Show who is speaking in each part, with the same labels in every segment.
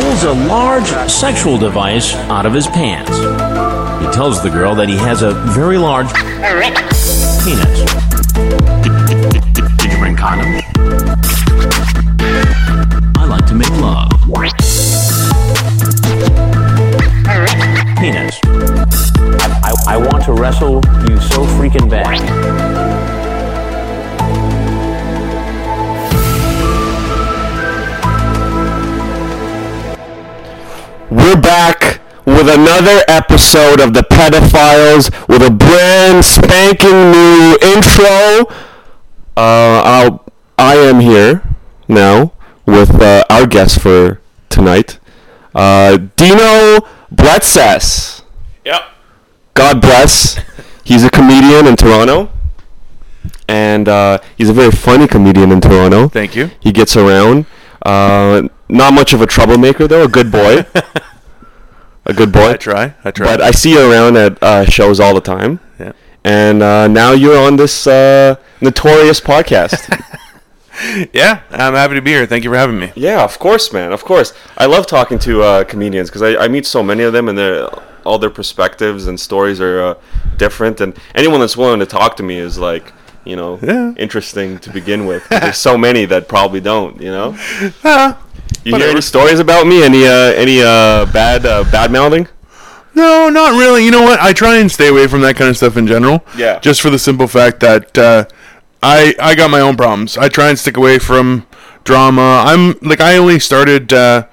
Speaker 1: pulls a large sexual device out of his pants. He tells the girl that he has a very large penis. Did you bring condoms? I like to make love. Penis. I, I, I want to wrestle you so freaking bad.
Speaker 2: We're back with another episode of the Pedophiles with a brand spanking new intro. Uh, I'll, I am here now with uh, our guest for tonight, uh, Dino Bletsas.
Speaker 3: Yep.
Speaker 2: God bless. He's a comedian in Toronto, and uh, he's a very funny comedian in Toronto.
Speaker 3: Thank you.
Speaker 2: He gets around. Uh, not much of a troublemaker though. A good boy. a good boy.
Speaker 3: I try. I try.
Speaker 2: But I see you around at uh, shows all the time.
Speaker 3: Yeah.
Speaker 2: And uh, now you're on this uh, notorious podcast.
Speaker 3: yeah, I'm happy to be here. Thank you for having me.
Speaker 2: yeah, of course, man. Of course. I love talking to uh, comedians because I, I meet so many of them, and they're all their perspectives and stories are uh, different. And anyone that's willing to talk to me is like. You know,
Speaker 3: Yeah.
Speaker 2: interesting to begin with. There's so many that probably don't. You know, You hear any stories about me? Any uh, any uh, bad uh, bad mouthing?
Speaker 3: no, not really. You know what? I try and stay away from that kind of stuff in general.
Speaker 2: Yeah.
Speaker 3: Just for the simple fact that uh, I I got my own problems. I try and stick away from drama. I'm like I only started uh,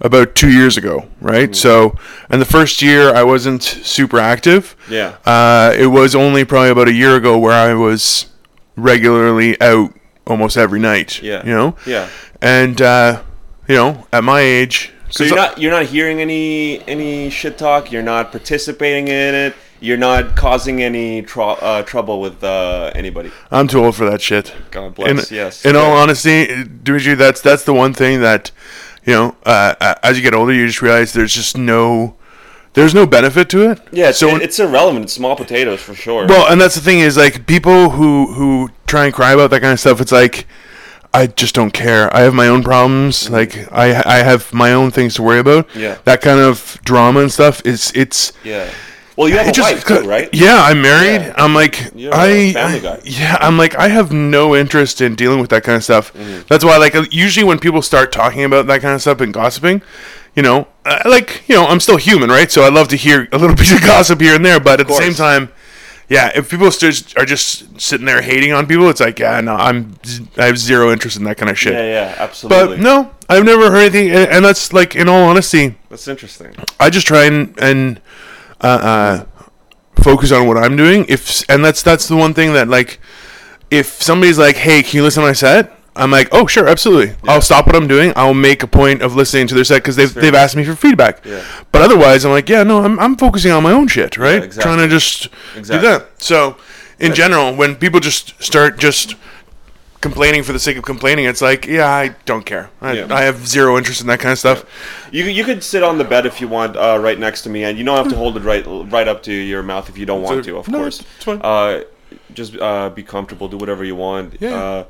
Speaker 3: about two years ago, right?
Speaker 2: Mm.
Speaker 3: So, and the first year I wasn't super active.
Speaker 2: Yeah.
Speaker 3: Uh, it was only probably about a year ago where I was regularly out almost every night.
Speaker 2: Yeah.
Speaker 3: You know.
Speaker 2: Yeah.
Speaker 3: And uh, you know, at my age.
Speaker 2: So you're not you're not hearing any any shit talk. You're not participating in it. You're not causing any tro- uh, trouble with uh, anybody.
Speaker 3: I'm too old for that shit.
Speaker 2: God bless,
Speaker 3: In,
Speaker 2: yes.
Speaker 3: In all honesty, Dimitri, that's that's the one thing that, you know, uh, uh, as you get older, you just realize there's just no, there's no benefit to it.
Speaker 2: Yeah, it's,
Speaker 3: So when-
Speaker 2: it's irrelevant. It's small potatoes for sure.
Speaker 3: well, and that's the thing is like people who who try and cry about that kind of stuff. It's like. I just don't care. I have my own problems. Like I, I have my own things to worry about.
Speaker 2: Mm-hmm. Yeah.
Speaker 3: That kind of drama and stuff is it's.
Speaker 2: yeah. Well, you have a wife too, right?
Speaker 3: Yeah, I'm married.
Speaker 2: Yeah.
Speaker 3: I'm like
Speaker 2: You're family
Speaker 3: I-
Speaker 2: guy.
Speaker 3: yeah, I'm like I have no interest in dealing with that kind of stuff.
Speaker 2: Mm-hmm.
Speaker 3: That's why like usually when people start talking about that kind of stuff and gossiping, you know, uh, like you know, I'm still human, right? So I love to hear a little piece of gossip here and there, but at the same time, yeah, if people are just sitting there hating on people, it's like, yeah, no, I'm I have zero interest in that kind of shit.
Speaker 2: Yeah, yeah, absolutely.
Speaker 3: But no, I've never heard anything, and, and that's like, in all honesty,
Speaker 2: That's interesting.
Speaker 3: I just try and and uh, uh, focus on what I'm doing. If and that's that's the one thing that like, if somebody's like, "Hey, can you listen to my set?" I'm like, "Oh, sure, absolutely. I'll stop what I'm doing. I'll make a point of listening to their set because they've they've asked me for feedback."
Speaker 2: Yeah.
Speaker 3: But otherwise, I'm like, "Yeah, no, I'm I'm focusing on my own shit, right?
Speaker 2: exactly.
Speaker 3: Trying to just
Speaker 2: Exactly.
Speaker 3: do that." So, in general, when people just start just complaining for the sake of complaining, it's like, yeah, I don't care. I,
Speaker 2: Yeah.
Speaker 3: I have zero interest in that kind of stuff.
Speaker 2: You you could sit on the bed if you want, uh, right next to me, and you don't have to hold it right right up to your mouth if you don't want to. Of
Speaker 3: No,
Speaker 2: course,
Speaker 3: it's fine.
Speaker 2: Uh, just uh, be comfortable. Do whatever you want.
Speaker 3: Yeah.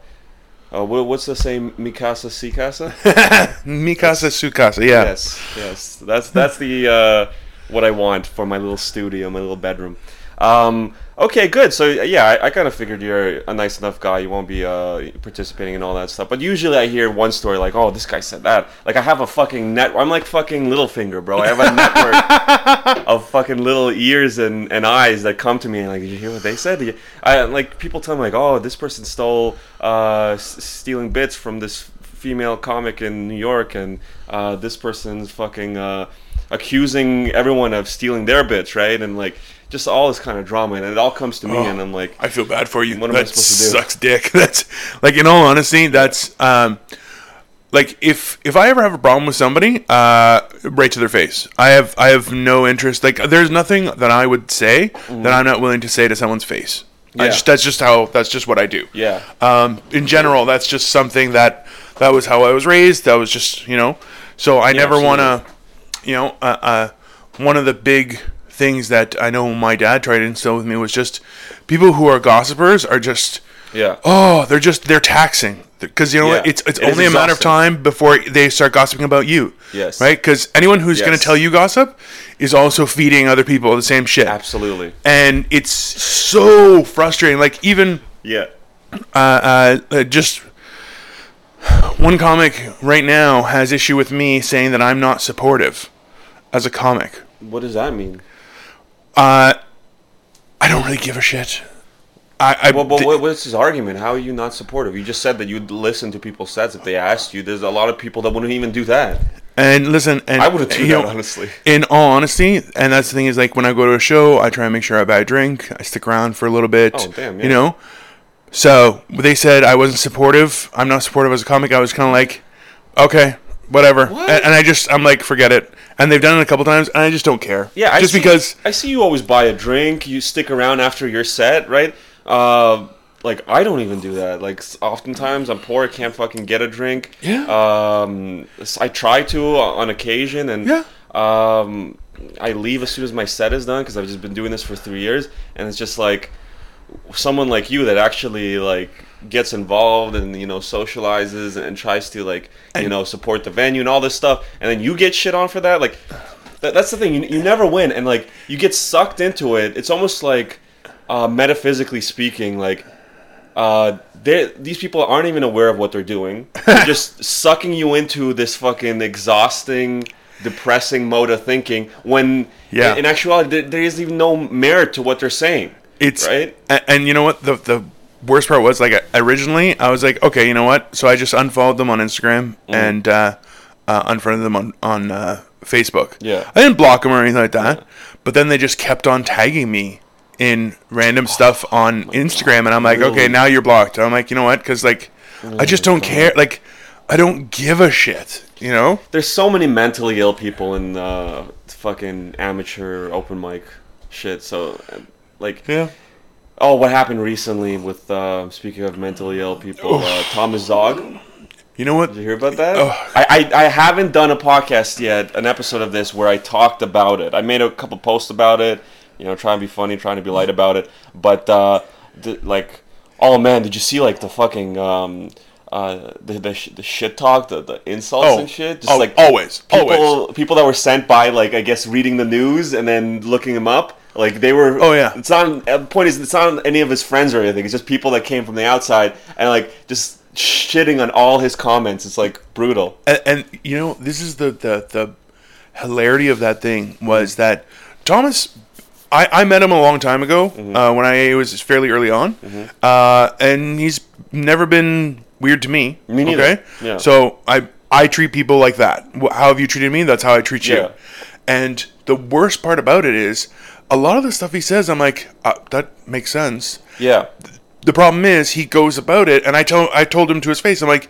Speaker 2: Uh, what, what's the same? Mikasa, Sikasa?
Speaker 3: Mikasa Sukasa, yeah.
Speaker 2: yes, yes. That's that's the uh, what I want for my little studio, my little bedroom. Um, okay, good. So yeah, I, I kind of figured you're a nice enough guy. You won't be uh, participating in all that stuff. But usually I hear one story like, "Oh, this guy said that." Like I have a fucking net. I'm like fucking Littlefinger, bro. I have a network of fucking little ears and, and eyes that come to me and like, did you hear what they said? Did you-" I like people tell me like, "Oh, this person stole uh, s- stealing bits from this female comic in New York, and uh, this person's fucking uh, accusing everyone of stealing their bits, right? And like just all this kind of drama, and it all comes to me, and I'm like,
Speaker 3: I feel bad for you.
Speaker 2: What am I supposed to do?
Speaker 3: sucks dick. That's like in all honesty, that's um like if if I ever have a problem with somebody, uh right to their face. I have I have no interest. Like there's nothing that I would say that I'm not willing to say to someone's face. I.
Speaker 2: Yeah.
Speaker 3: just that's just how that's just what I do.
Speaker 2: yeah,
Speaker 3: Um in general, that's just something that that was how I was raised. That was just, you know. So I never want to you know, uh, uh, one of the big things that I know my dad tried to instill with me was just people who are gossipers are just
Speaker 2: yeah,
Speaker 3: oh they're just they're taxing because you know what? It's it's
Speaker 2: It
Speaker 3: only a matter of time before they start gossiping about you.
Speaker 2: Yes.
Speaker 3: Right? Because anyone who's going to tell you gossip is also feeding other people the same shit.
Speaker 2: Absolutely.
Speaker 3: And it's so frustrating. Like even
Speaker 2: Yeah.
Speaker 3: uh, uh, uh, just one comic right now has issue with me saying that I'm not supportive as a comic.
Speaker 2: What does that mean?
Speaker 3: Uh, I don't really give a shit. I, I
Speaker 2: Well, but
Speaker 3: di-
Speaker 2: what's his argument? How are you not supportive? You just said that you'd listen to people's sets if they asked you. There's a lot of people that wouldn't even do that.
Speaker 3: and listen, and
Speaker 2: I do
Speaker 3: you
Speaker 2: that,
Speaker 3: know,
Speaker 2: honestly.
Speaker 3: In all honesty, and that's the thing is like when I go to a show, I try and make sure I buy a drink. I stick around for a little bit.
Speaker 2: Oh, damn, yeah.
Speaker 3: You know. So they said I wasn't supportive. I'm not supportive as a comic. I was kind of like, okay, whatever.
Speaker 2: What?
Speaker 3: And, and I just I'm like, forget it. And they've done it a couple times, and I just don't care.
Speaker 2: Yeah, I
Speaker 3: just
Speaker 2: see,
Speaker 3: because.
Speaker 2: I see you always buy a drink. You stick around after your set, right? Uh, like I don't even do that. Like oftentimes I'm poor, I can't fucking get a drink.
Speaker 3: Yeah.
Speaker 2: Um, I try to on occasion, and
Speaker 3: Yeah.
Speaker 2: um, I leave as soon as my set is done because I've just been doing this for three years, and it's just like someone like you that actually like gets involved and you know socializes and tries to like you know support the venue and all this stuff and then you get shit on for that like that, that's the thing you, you never win and like you get sucked into it. It's almost like uh, metaphysically speaking like uh, these people aren't even aware of what they're doing. They're just sucking you into this fucking exhausting depressing mode of thinking when
Speaker 3: Yeah.
Speaker 2: in actuality there, there is even no merit to what they're saying
Speaker 3: It's
Speaker 2: right?
Speaker 3: And, and you know what? The the worst part was like originally I was like, okay, you know what? So I just unfollowed them on Instagram
Speaker 2: Mm.
Speaker 3: and uh, uh, unfriended them on on uh, Facebook.
Speaker 2: Yeah.
Speaker 3: I didn't block them or anything like that, but then they just kept on tagging me in random stuff on Instagram, and I'm like, okay,
Speaker 2: Oh
Speaker 3: now you're blocked. I'm like, you know what? Because like, I just don't care. Like, I don't give a shit. You know?
Speaker 2: There's so many mentally ill people in uh, fucking amateur open mic shit. So, like,
Speaker 3: Yeah.
Speaker 2: Oh, what happened recently with uh, speaking of mentally ill people, uh, Thomas Zog?
Speaker 3: You know what?
Speaker 2: Did you hear about that?
Speaker 3: Ugh.
Speaker 2: I, I I haven't done a podcast yet, an episode of this where I talked about it. I made a couple posts about it. You know, trying to be funny, trying to be light about it. But uh, like, oh man, did you see like the fucking um, uh, the the, sh- the shit talk, the the insults
Speaker 3: Oh,
Speaker 2: and shit? Just
Speaker 3: oh,
Speaker 2: like
Speaker 3: always,
Speaker 2: people
Speaker 3: always.
Speaker 2: people that were sent by like I guess reading the news and then looking them up. Like they were.
Speaker 3: Oh, yeah.
Speaker 2: It's not. The point is, it's not any of his friends or anything. It's just people that came from the outside and like just shitting on all his comments. It's like brutal.
Speaker 3: and, and you know this is the, the the hilarity of that thing was that Thomas I, I met him a long time ago
Speaker 2: Mm-hmm.
Speaker 3: uh, when I was fairly early on uh, and he's never been weird to me
Speaker 2: Me neither.
Speaker 3: okay
Speaker 2: Yeah.
Speaker 3: so I I treat people like that how have you treated me that's how I treat you
Speaker 2: Yeah.
Speaker 3: and the worst part about it is a lot of the stuff he says I'm like uh, that makes sense
Speaker 2: Yeah.
Speaker 3: the problem is he goes about it and I told I told him to his face I'm like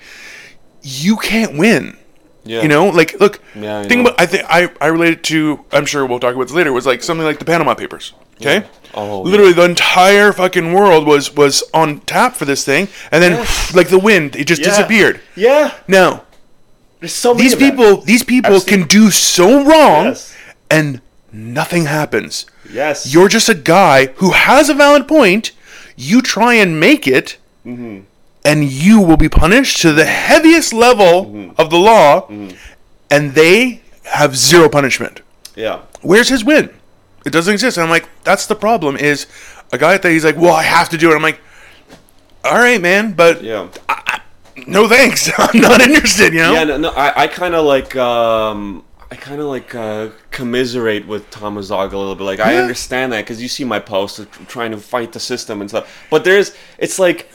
Speaker 3: you can't win
Speaker 2: Yeah.
Speaker 3: you know, like look.
Speaker 2: Yeah, I
Speaker 3: think
Speaker 2: know.
Speaker 3: about. I think I I related to. I'm sure we'll talk about this later. Was like something like the Panama Papers. Okay.
Speaker 2: Oh,
Speaker 3: Literally, the entire fucking world was was on tap for this thing, and then
Speaker 2: Yes.
Speaker 3: like the wind, it just
Speaker 2: Yeah.
Speaker 3: disappeared.
Speaker 2: Yeah.
Speaker 3: Now
Speaker 2: There's so many
Speaker 3: these people, these people
Speaker 2: I've seen-
Speaker 3: can do so wrong,
Speaker 2: Yes.
Speaker 3: and nothing happens.
Speaker 2: Yes.
Speaker 3: You're just a guy who has a valid point. You try and make it,
Speaker 2: Mm-hmm.
Speaker 3: and you will be punished to the heaviest level
Speaker 2: Mm-hmm.
Speaker 3: of the law, and they have zero punishment.
Speaker 2: Yeah.
Speaker 3: Where's his win? It doesn't exist. And I'm like, that's the problem. Is a guy that he's like, well, I have to do it. I'm like, all right, man, but
Speaker 2: Yeah.
Speaker 3: no thanks. I'm not interested. You know?
Speaker 2: Yeah, no, no I, I kind of like, um, I kind of like uh, commiserate with Thomas Zog a little bit. Like, I understand that because you see my posts of trying to fight the system and stuff. But there's, it's like,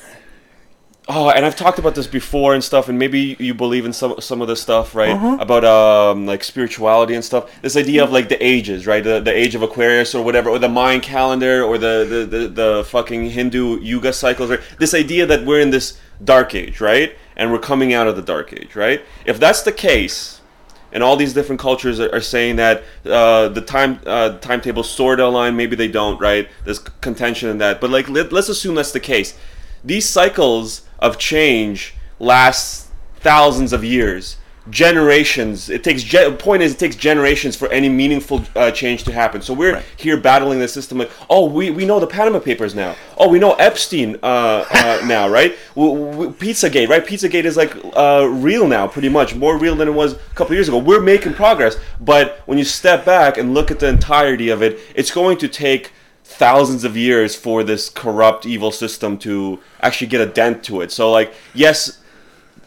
Speaker 2: oh, and I've talked about this before and stuff, and maybe you believe in some some of this stuff, right?
Speaker 3: Uh-huh.
Speaker 2: About um, like spirituality and stuff. This idea of like the ages, right? The, the age of Aquarius or whatever, or the Mayan calendar, or the the, the, the fucking Hindu Yuga cycles, right? This idea that we're in this dark age, right? And we're coming out of the dark age, right? If that's the case, and all these different cultures are, are saying that uh, the time uh, sort of align. Maybe they don't, right? There's contention in that, but like let, let's assume that's the case. These cycles of change last thousands of years. Generations. It takes ge- point is it takes generations for any meaningful uh, change to happen. So we're
Speaker 3: Right.
Speaker 2: here battling the system. Like, oh, we, we know the Panama Papers now. Oh, we know Epstein uh, uh, now, right? W- w- Pizzagate, right? Pizzagate is like uh, real now, pretty much more real than it was a couple years ago. We're making progress, but when you step back and look at the entirety of it, it's going to take thousands of years for this corrupt evil system to actually get a dent to it. So like, yes,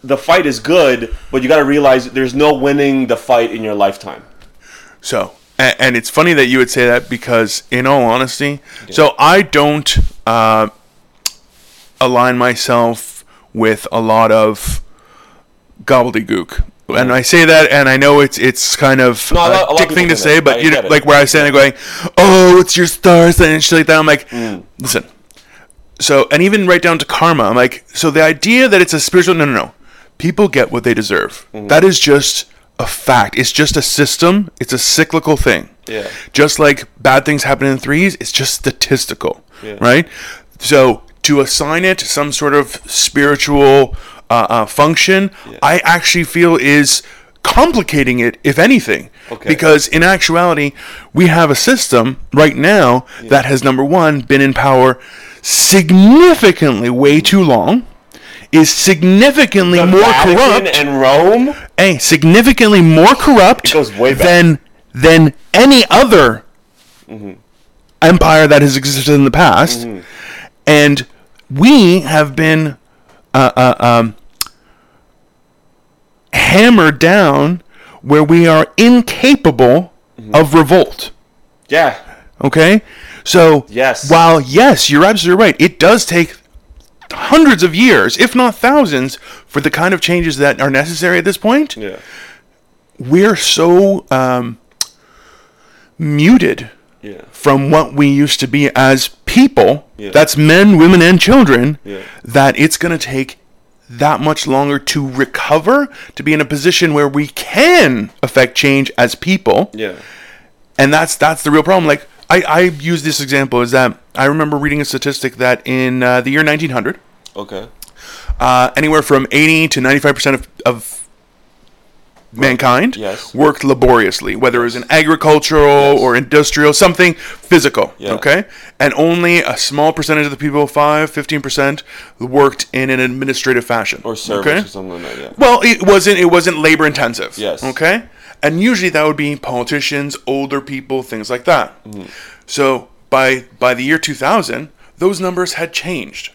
Speaker 2: the fight is good, but you got to realize there's no winning the fight in your lifetime.
Speaker 3: So, and, and it's funny that you would say that because, in all honesty, so I don't uh, align myself with a lot of gobbledygook. And I say that, and I know it's it's kind of
Speaker 2: No, a lot- a
Speaker 3: a
Speaker 2: lot of
Speaker 3: dick thing to say,
Speaker 2: that.
Speaker 3: but you know, like where I stand and going, "Oh, it's your stars" sign" and shit like that. I'm like,
Speaker 2: Mm.
Speaker 3: listen. So, and even right down to karma, I'm like, so the idea that it's a spiritual, no, no, no. People get what they deserve.
Speaker 2: Mm-hmm.
Speaker 3: That is just a fact. It's just a system. It's a cyclical thing.
Speaker 2: Yeah.
Speaker 3: Just like bad things happen in threes, it's just statistical,
Speaker 2: Yeah.
Speaker 3: right? So to assign it some sort of spiritual uh, uh, function, I actually feel is complicating it, if anything.
Speaker 2: Okay.
Speaker 3: Because in actuality, we have a system right now that has number one been in power significantly way too long. Is significantly more
Speaker 2: Vatican
Speaker 3: corrupt
Speaker 2: and Rome.
Speaker 3: hey, significantly more corrupt
Speaker 2: goes way back.
Speaker 3: than than any other empire that has existed in the past, and we have been uh, uh, um, hammered down where we are incapable of revolt.
Speaker 2: Yeah.
Speaker 3: Okay, so
Speaker 2: Yes.
Speaker 3: while yes, you're absolutely right, it does take hundreds of years, if not thousands, for the kind of changes that are necessary at this point
Speaker 2: Yeah.
Speaker 3: we're so um, muted
Speaker 2: Yeah.
Speaker 3: from what we used to be as people
Speaker 2: Yeah.
Speaker 3: that's men women and children
Speaker 2: Yeah.
Speaker 3: that it's going to take that much longer to recover to be in a position where we can affect change as people
Speaker 2: Yeah.
Speaker 3: and that's that's the real problem like i, I use this example is that i remember reading a statistic that in uh, the year 1900
Speaker 2: Okay.
Speaker 3: uh, anywhere from 80 to 95% of, of mankind
Speaker 2: Yes.
Speaker 3: worked laboriously, whether it was in agricultural
Speaker 2: Yes.
Speaker 3: or industrial, something physical.
Speaker 2: Yeah.
Speaker 3: Okay? And only a small percentage of the people, 5, 15%, worked in an administrative fashion.
Speaker 2: Or service
Speaker 3: Okay?
Speaker 2: or something like that. Yeah.
Speaker 3: Well, it wasn't it wasn't labor intensive.
Speaker 2: Yes.
Speaker 3: Okay? And usually that would be politicians, older people, things like that. Mm-hmm. So by by the year 2000, those numbers had changed.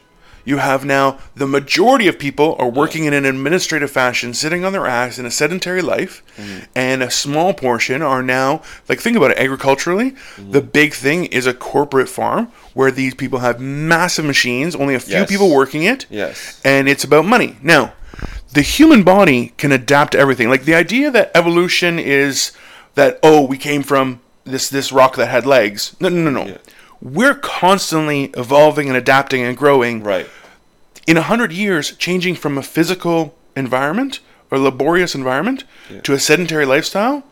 Speaker 3: You have now the majority of people are working in an administrative fashion, sitting on their ass in a sedentary life, mm-hmm. and a small portion are now like think about it agriculturally. Mm-hmm. The big thing is a corporate farm where these people have massive machines, only a few
Speaker 2: Yes.
Speaker 3: people working it
Speaker 2: Yes.
Speaker 3: and it's about money. Now, the human body can adapt to everything. Like the idea that evolution is that oh, we came from this this rock that had legs. No, no, no, no.
Speaker 2: Yeah.
Speaker 3: We're constantly evolving and adapting and growing.
Speaker 2: Right.
Speaker 3: In a hundred years, changing from a physical environment or laborious environment to a sedentary lifestyle,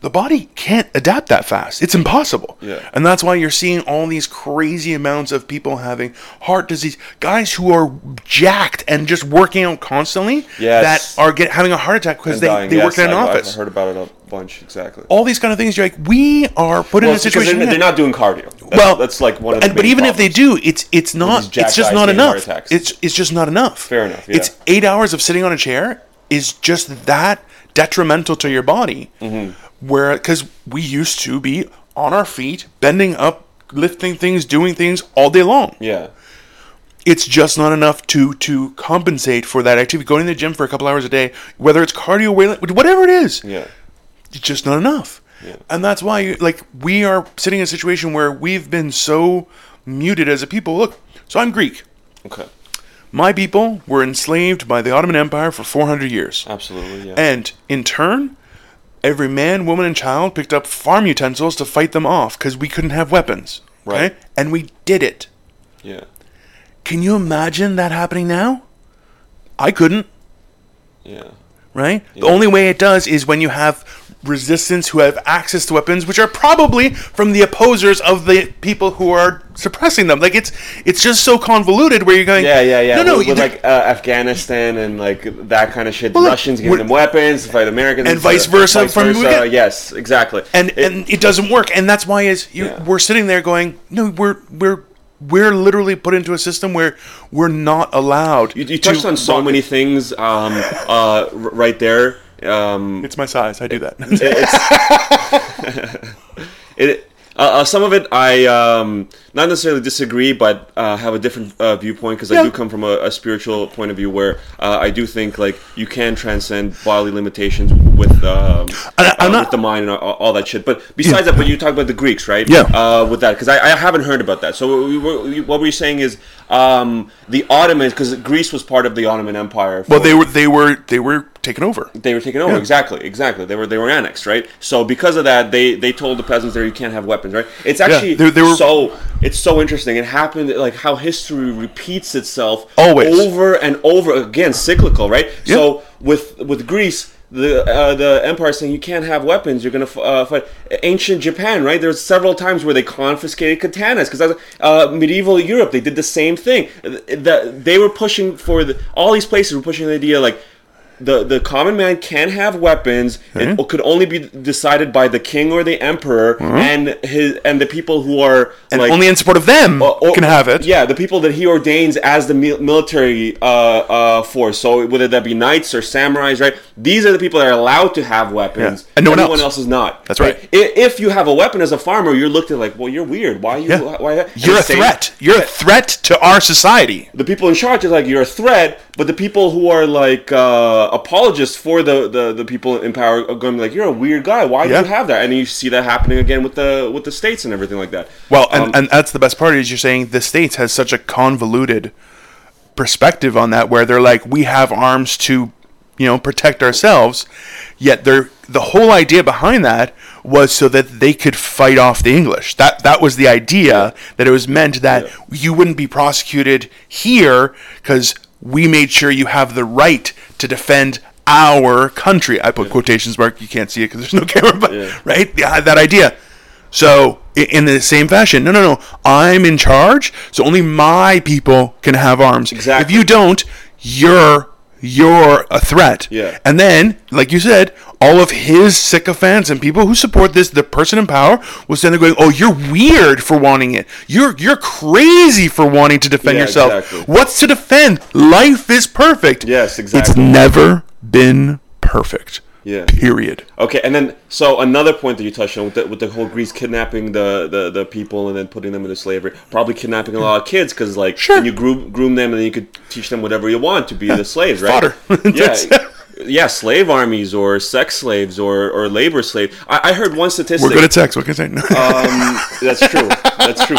Speaker 3: the body can't adapt that fast. It's impossible.
Speaker 2: Yeah.
Speaker 3: And that's why you're seeing all these crazy amounts of people having heart disease, guys who are jacked and just working out constantly
Speaker 2: Yes.
Speaker 3: that are get, having a heart attack because they,
Speaker 2: dying.
Speaker 3: they
Speaker 2: Yes,
Speaker 3: work in an
Speaker 2: I've-
Speaker 3: office.
Speaker 2: I've heard about it a bunch. Exactly.
Speaker 3: all these kind of things, you're like, we are put
Speaker 2: Well,
Speaker 3: in a situation.
Speaker 2: they're, they're not doing cardio. That's,
Speaker 3: well,
Speaker 2: that's like one of the.
Speaker 3: and, but even if they do, it's it's not. It's just not enough. It's it's just not enough.
Speaker 2: Fair enough, yeah.
Speaker 3: It's eight hours of sitting on a chair is just that detrimental to your body.
Speaker 2: Mm-hmm.
Speaker 3: Where because we used to be on our feet, bending up, lifting things, doing things all day long.
Speaker 2: Yeah.
Speaker 3: It's just not enough to to compensate for that activity. Going to the gym for a couple hours a day, whether it's cardio, weight, whatever it is,
Speaker 2: Yeah.
Speaker 3: it's just not enough. Yeah. And that's why, like, we are sitting in a situation where we've been so muted as a people. Look, so I'm Greek.
Speaker 2: Okay.
Speaker 3: My people were enslaved by the Ottoman Empire for 400 years.
Speaker 2: Absolutely. Yeah.
Speaker 3: And in turn, every man, woman, and child picked up farm utensils to fight them off because we couldn't have weapons. Okay?
Speaker 2: Right.
Speaker 3: And we did it.
Speaker 2: yeah.
Speaker 3: Can you imagine that happening now? I couldn't.
Speaker 2: Yeah.
Speaker 3: right? The only way it does is when you have resistance who have access to weapons, which are probably from the opposers of the people who are suppressing them. Like it's it's just so convoluted where you're going.
Speaker 2: Yeah, yeah, yeah.
Speaker 3: No, no,
Speaker 2: with, with, like uh, Afghanistan and like that kind of shit.
Speaker 3: Well,
Speaker 2: Russians giving them weapons to fight Americans,
Speaker 3: And vice versa
Speaker 2: Vice
Speaker 3: from-
Speaker 2: versa. yes, exactly.
Speaker 3: and
Speaker 2: It-
Speaker 3: and it doesn't work, and that's why is you
Speaker 2: Yeah.
Speaker 3: we're sitting there going, no, we're we're we're literally put into a system where we're not allowed.
Speaker 2: you, you touched
Speaker 3: to
Speaker 2: on so many things um, uh, right there. Um,
Speaker 3: It's my size. I do that.
Speaker 2: it uh, uh, some of it I um, not necessarily disagree, but uh, have a different uh, viewpoint because I do come from a, a spiritual point of view where uh, I do think like you can transcend bodily limitations with um,
Speaker 3: I-
Speaker 2: uh,
Speaker 3: not-
Speaker 2: with the mind and all, all that shit. But besides that, but you talk about the Greeks, right?
Speaker 3: Yeah.
Speaker 2: Uh, with that, because I, I haven't heard about that. So we were, we, what we're saying is um, the Ottomans, because Greece was part of the Ottoman Empire.
Speaker 3: well, they were they were they were taken over.
Speaker 2: they were taken over
Speaker 3: Yeah.
Speaker 2: exactly exactly they were they were annexed right so because of that they they told the peasants there you can't have weapons right it's actually
Speaker 3: they- they were-
Speaker 2: so it's so interesting. It happened like how history repeats itself
Speaker 3: Always.
Speaker 2: over and over again cyclical right? So with with greece the uh, the empire saying you can't have weapons you're gonna f- uh, fight ancient japan right? There's several times where they confiscated katanas because uh, medieval europe they did the same thing. The, they were pushing for the all these places were pushing the idea like the the common man can have weapons. It could only be decided by the king or the emperor and his and the people who are
Speaker 3: And
Speaker 2: like
Speaker 3: only in support of them
Speaker 2: or-
Speaker 3: can have it.
Speaker 2: Yeah, the people that he ordains as the mil- military uh, uh, force. So whether that be knights or samurais, right? These are the people that are allowed to have weapons,
Speaker 3: Yeah. And no one
Speaker 2: Everyone
Speaker 3: else.
Speaker 2: is not.
Speaker 3: That's right.
Speaker 2: I- If you have a weapon as a farmer, you're looked at like, well, you're weird. Why you?
Speaker 3: Yeah.
Speaker 2: Why? and
Speaker 3: You're a
Speaker 2: same-
Speaker 3: threat. You're a threat to our society.
Speaker 2: the people in charge are like you're a threat, but the people who are like uh, apologists for the, the, the people in power are going to be like you're a weird guy. Why
Speaker 3: Yeah.
Speaker 2: do you have that? And you see that happening again with the with the states and everything like that.
Speaker 3: Well, and,
Speaker 2: Um,
Speaker 3: and that's the best part is you're saying the states has such a convoluted perspective on that, where they're like, we have arms to, you know, protect ourselves, yet they're the whole idea behind that was so that they could fight off the English. That that was the idea that it was meant that you wouldn't be prosecuted here because we made sure you have the right to defend our country. I put quotations mark. You can't see it because there's no camera, but right, yeah, that idea. So in the same fashion, no, no, no. I'm in charge, so only my people can have arms.
Speaker 2: Exactly.
Speaker 3: If you don't, you're you're a threat.
Speaker 2: Yeah.
Speaker 3: And then, like you said, all of his sycophants and people who support this, the person in power, was then going, "Oh, you're weird for wanting it. You're you're crazy for wanting to defend
Speaker 2: Yeah,
Speaker 3: yourself.
Speaker 2: exactly.
Speaker 3: What's to defend? Life is perfect.
Speaker 2: Yes, exactly.
Speaker 3: It's never been perfect.
Speaker 2: Yeah.
Speaker 3: Period.
Speaker 2: Okay, and then so another point that you touched on with the, with the whole Greece kidnapping the, the, the people and then putting them into slavery, probably kidnapping a lot of kids because like
Speaker 3: Sure.
Speaker 2: you groom groom them and then you could teach them whatever you want to be the slaves, right? Yeah, yeah, slave armies or sex slaves or, or labor slave. I, I heard one statistic.
Speaker 3: We're good at sex. What can I say?
Speaker 2: Um, that's true. That's true,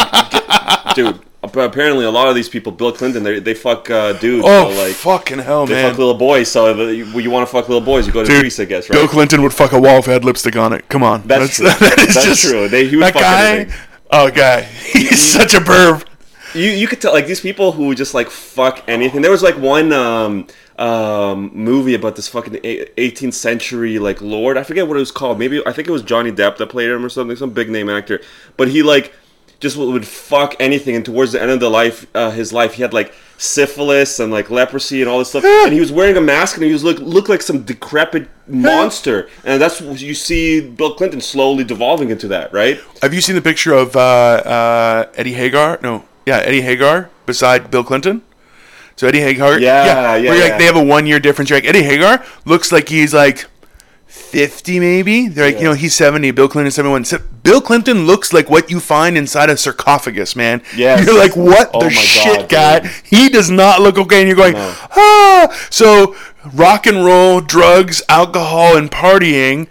Speaker 2: dude. Apparently, a lot of these people, Bill Clinton, they, they fuck uh, dudes.
Speaker 3: oh,
Speaker 2: so, like
Speaker 3: fucking hell,
Speaker 2: they
Speaker 3: man.
Speaker 2: fuck little boys. So the, you, you want to fuck little boys, you go to
Speaker 3: Dude,
Speaker 2: Greece, I guess, right?
Speaker 3: Bill Clinton would fuck a wall if it had lipstick on it. Come on,
Speaker 2: That's true.
Speaker 3: that is
Speaker 2: That's
Speaker 3: just
Speaker 2: true. They- he would
Speaker 3: that
Speaker 2: fuck
Speaker 3: guy. Oh, guy, he's such a perv.
Speaker 2: you you could tell like these people who just like fuck anything. There was like one um um movie about this fucking 18th century like lord. I forget what it was called. Maybe I think it was Johnny Depp that played him or something, some big name actor. But he like just would, would fuck anything and towards the end of the life uh, his life he had like syphilis and like leprosy and all this stuff and he was wearing a mask and he was look looked like some decrepit monster and that's what you see Bill Clinton slowly devolving into that right
Speaker 3: Have you seen the picture of uh, uh, Eddie Hagar? No, yeah, Eddie Hagar beside Bill Clinton. So Eddie Hagar,
Speaker 2: Yeah, yeah,
Speaker 3: where
Speaker 2: yeah.
Speaker 3: like they have a one year difference. You're like Eddie Hagar looks like he's like fifty, maybe. They're like, you know, he's seventy. Bill Clinton seventy one. So Bill Clinton looks like what you find inside a sarcophagus, man.
Speaker 2: yeah
Speaker 3: You're like, what
Speaker 2: Oh
Speaker 3: the
Speaker 2: my
Speaker 3: shit,
Speaker 2: God,
Speaker 3: guy?
Speaker 2: dude.
Speaker 3: He does not look okay, and you're going,
Speaker 2: No.
Speaker 3: ah. So rock and roll, drugs, alcohol, and partying.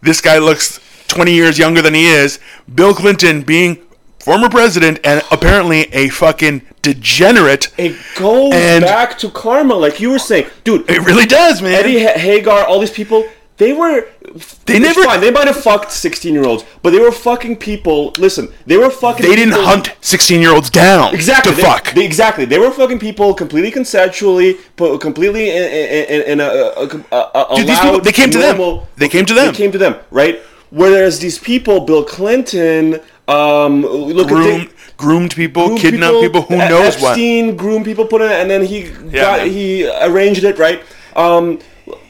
Speaker 3: This guy looks 20 years younger than he is. Bill Clinton being former president and apparently a fucking degenerate.
Speaker 2: it goes
Speaker 3: And-
Speaker 2: back to karma like you were saying dude
Speaker 3: It really does, man.
Speaker 2: Eddie Ha- Hagar, all these people, They were.
Speaker 3: They never-
Speaker 2: Fine. They might have fucked sixteen-year-olds, but they were fucking people. Listen, they were fucking.
Speaker 3: They didn't
Speaker 2: people-
Speaker 3: hunt 16 year olds down
Speaker 2: Exactly.
Speaker 3: to
Speaker 2: they,
Speaker 3: fuck.
Speaker 2: they- exactly. They were fucking people completely consensually, but completely in, in, in a, a, a, a
Speaker 3: Dude, these people- they came to them. They came to them.
Speaker 2: They came to them, right? Whereas these people, Bill Clinton, um, look
Speaker 3: groomed,
Speaker 2: at the,
Speaker 3: groomed people,
Speaker 2: groomed
Speaker 3: kidnapped people, who
Speaker 2: E-
Speaker 3: knows what.
Speaker 2: Epstein groomed people, put it, and then he got,
Speaker 3: man.
Speaker 2: he arranged it, right? Um,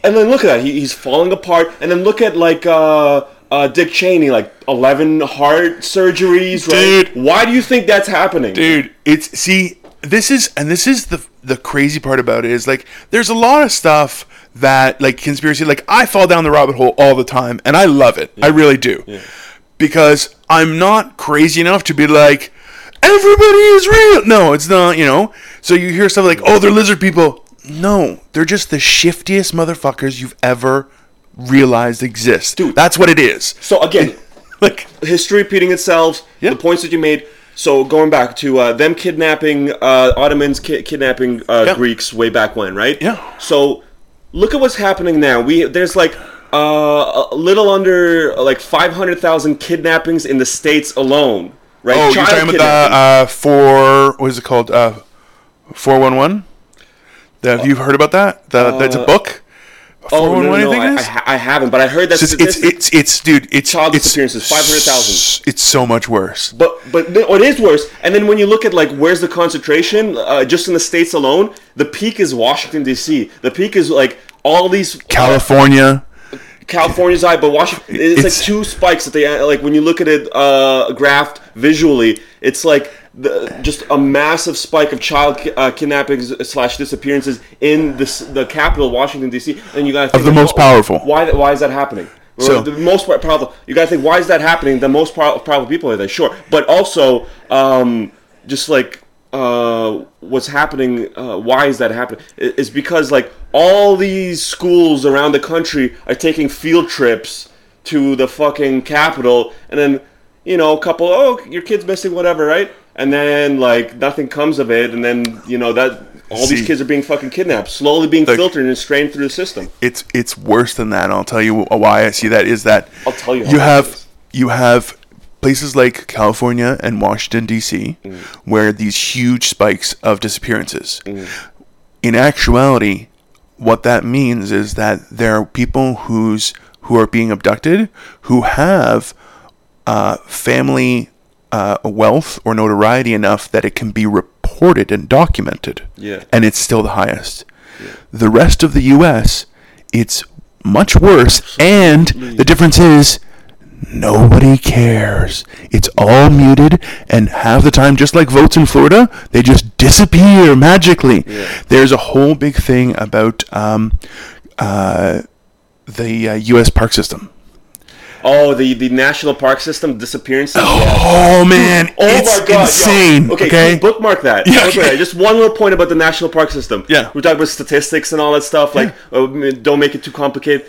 Speaker 2: and then look at that, he, he's falling apart. And then look at like uh, uh, Dick Cheney, like eleven heart surgeries, right?
Speaker 3: Dude.
Speaker 2: Why do you think that's happening,
Speaker 3: Dude, it's see, this is and this is the the crazy part about it is like there's a lot of stuff that like conspiracy like I fall down the rabbit hole all the time and I love it. I really do. Because I'm not crazy enough to be like everybody is real. No, it's not, you know. So you hear stuff like, "Oh, they're lizard people." No, they're just the shiftiest motherfuckers you've ever realized exist.
Speaker 2: Dude.
Speaker 3: that's what it is.
Speaker 2: So again,
Speaker 3: Like
Speaker 2: history repeating itself.
Speaker 3: Yeah.
Speaker 2: The points that you made. So going back to uh, them kidnapping uh, Ottomans, ki- kidnapping uh,
Speaker 3: Yeah.
Speaker 2: Greeks way back when, right?
Speaker 3: Yeah.
Speaker 2: So look at what's happening now. We there's like uh, a little under like five hundred thousand kidnappings in the states alone, right?
Speaker 3: Oh, you're talking about the uh, four. What is it called? Uh, four one one. Have you heard about that? The, that's a book.
Speaker 2: Oh no, no.
Speaker 3: I
Speaker 2: no, I, I, I haven't, but I heard that
Speaker 3: It's, it's it's it's dude. It's
Speaker 2: Child
Speaker 3: it's
Speaker 2: disappearances, 500,000.
Speaker 3: It's so much worse.
Speaker 2: But but th- it is worse. And then when you look at like where's the concentration, uh, just in the states alone, the peak is Washington D.C. The peak is like all these
Speaker 3: California.
Speaker 2: California's high, but Washington it's,
Speaker 3: It's-
Speaker 2: like two spikes that they uh, like when you look at it uh, graphed visually. It's like the, just a massive spike of child ki- uh, kidnappings slash disappearances in this, the capital, Washington D.C. And you guys think
Speaker 3: the most powerful.
Speaker 2: Why why is that happening?
Speaker 3: So-
Speaker 2: the most powerful. You got to think why is that happening? The most powerful people are there, sure, but also um, just like uh, what's happening. Uh, why is that happening? Is because like all these schools around the country are taking field trips to the fucking capital, and then you know a couple. Oh, your kid's missing, whatever, right? And then like nothing comes of it, and then you know that all
Speaker 3: See.
Speaker 2: these kids are being fucking kidnapped, slowly being
Speaker 3: Like-
Speaker 2: filtered and strained through the system.
Speaker 3: It's it's worse than that. And I'll tell you why I see that is that
Speaker 2: I'll tell you
Speaker 3: you have you have places like California and Washington D.C.
Speaker 2: Mm.
Speaker 3: where these huge spikes of disappearances.
Speaker 2: Mm.
Speaker 3: In actuality, what that means is that there are people who's who are being abducted who have uh, family uh, wealth or notoriety enough that it can be reported and documented.
Speaker 2: Yeah.
Speaker 3: And it's still the highest. The rest of the U.S., it's much worse. And the difference is nobody cares. It's all muted, and half the time, just like votes in Florida, they just disappear magically. There's a whole big thing about um, uh, the uh, U.S. park system.
Speaker 2: Oh, the the national park system disappearances. Yeah.
Speaker 3: Oh man,
Speaker 2: Oh
Speaker 3: it's
Speaker 2: my god! yo.
Speaker 3: insane.
Speaker 2: Okay,
Speaker 3: okay,
Speaker 2: bookmark that.
Speaker 3: Yeah,
Speaker 2: Bookmark
Speaker 3: okay.
Speaker 2: Just one little point about the national park system.
Speaker 3: Yeah.
Speaker 2: we're talking about statistics and all that stuff. Like, uh, don't make it too complicated.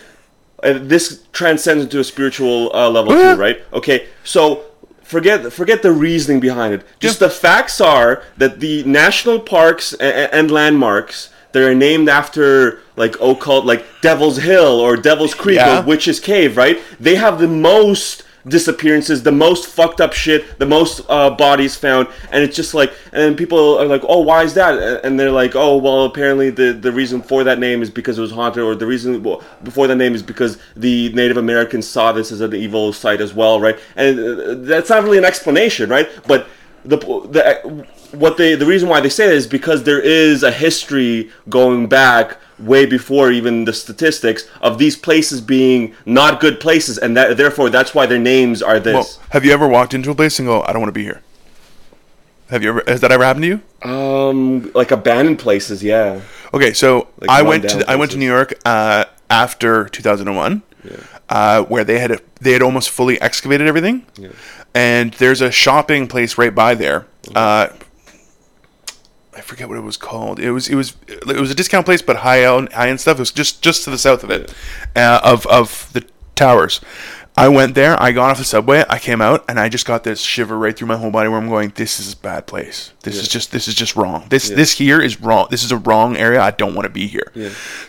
Speaker 2: Uh, this transcends into a spiritual uh, level
Speaker 3: Oh, yeah.
Speaker 2: too, right? Okay, so forget forget the reasoning behind it. Just the facts are that the national parks and, and landmarks that are named after like occult, like Devil's Hill or Devil's Creek
Speaker 3: Yeah.
Speaker 2: or Witch's Cave, right? They have the most disappearances, the most fucked up shit, the most uh, bodies found, and it's just like, and then people are like, oh, why is that? And they're like, oh, well, apparently the the reason for that name is because it was haunted, or the reason before that name is because the Native Americans saw this as an evil site as well, right? And uh, that's not really an explanation, right? But the the what they the reason why they say is because there is a history going back way before even the statistics of these places being not good places and that therefore that's why their names are
Speaker 3: Well,
Speaker 2: this
Speaker 3: have you ever walked into a place and go, "I don't want to be here"? Have you ever? Has that ever happened to you?
Speaker 2: um like abandoned places yeah
Speaker 3: Okay, so
Speaker 2: Like
Speaker 3: I went to I went to. New York uh, after 2001, uh, where they had they had almost fully excavated everything, and there's a shopping place right by there. Uh, I forget what it was called. It was it was it was a discount place, but high end high end stuff. It was just just to the south of it, uh, of of the towers. I went there. I got off the subway. I came out, and I just got this shiver right through my whole body, where I'm going, "This is a bad place. This is just this is just wrong. This this here is wrong. This is a wrong area. I don't want to be here."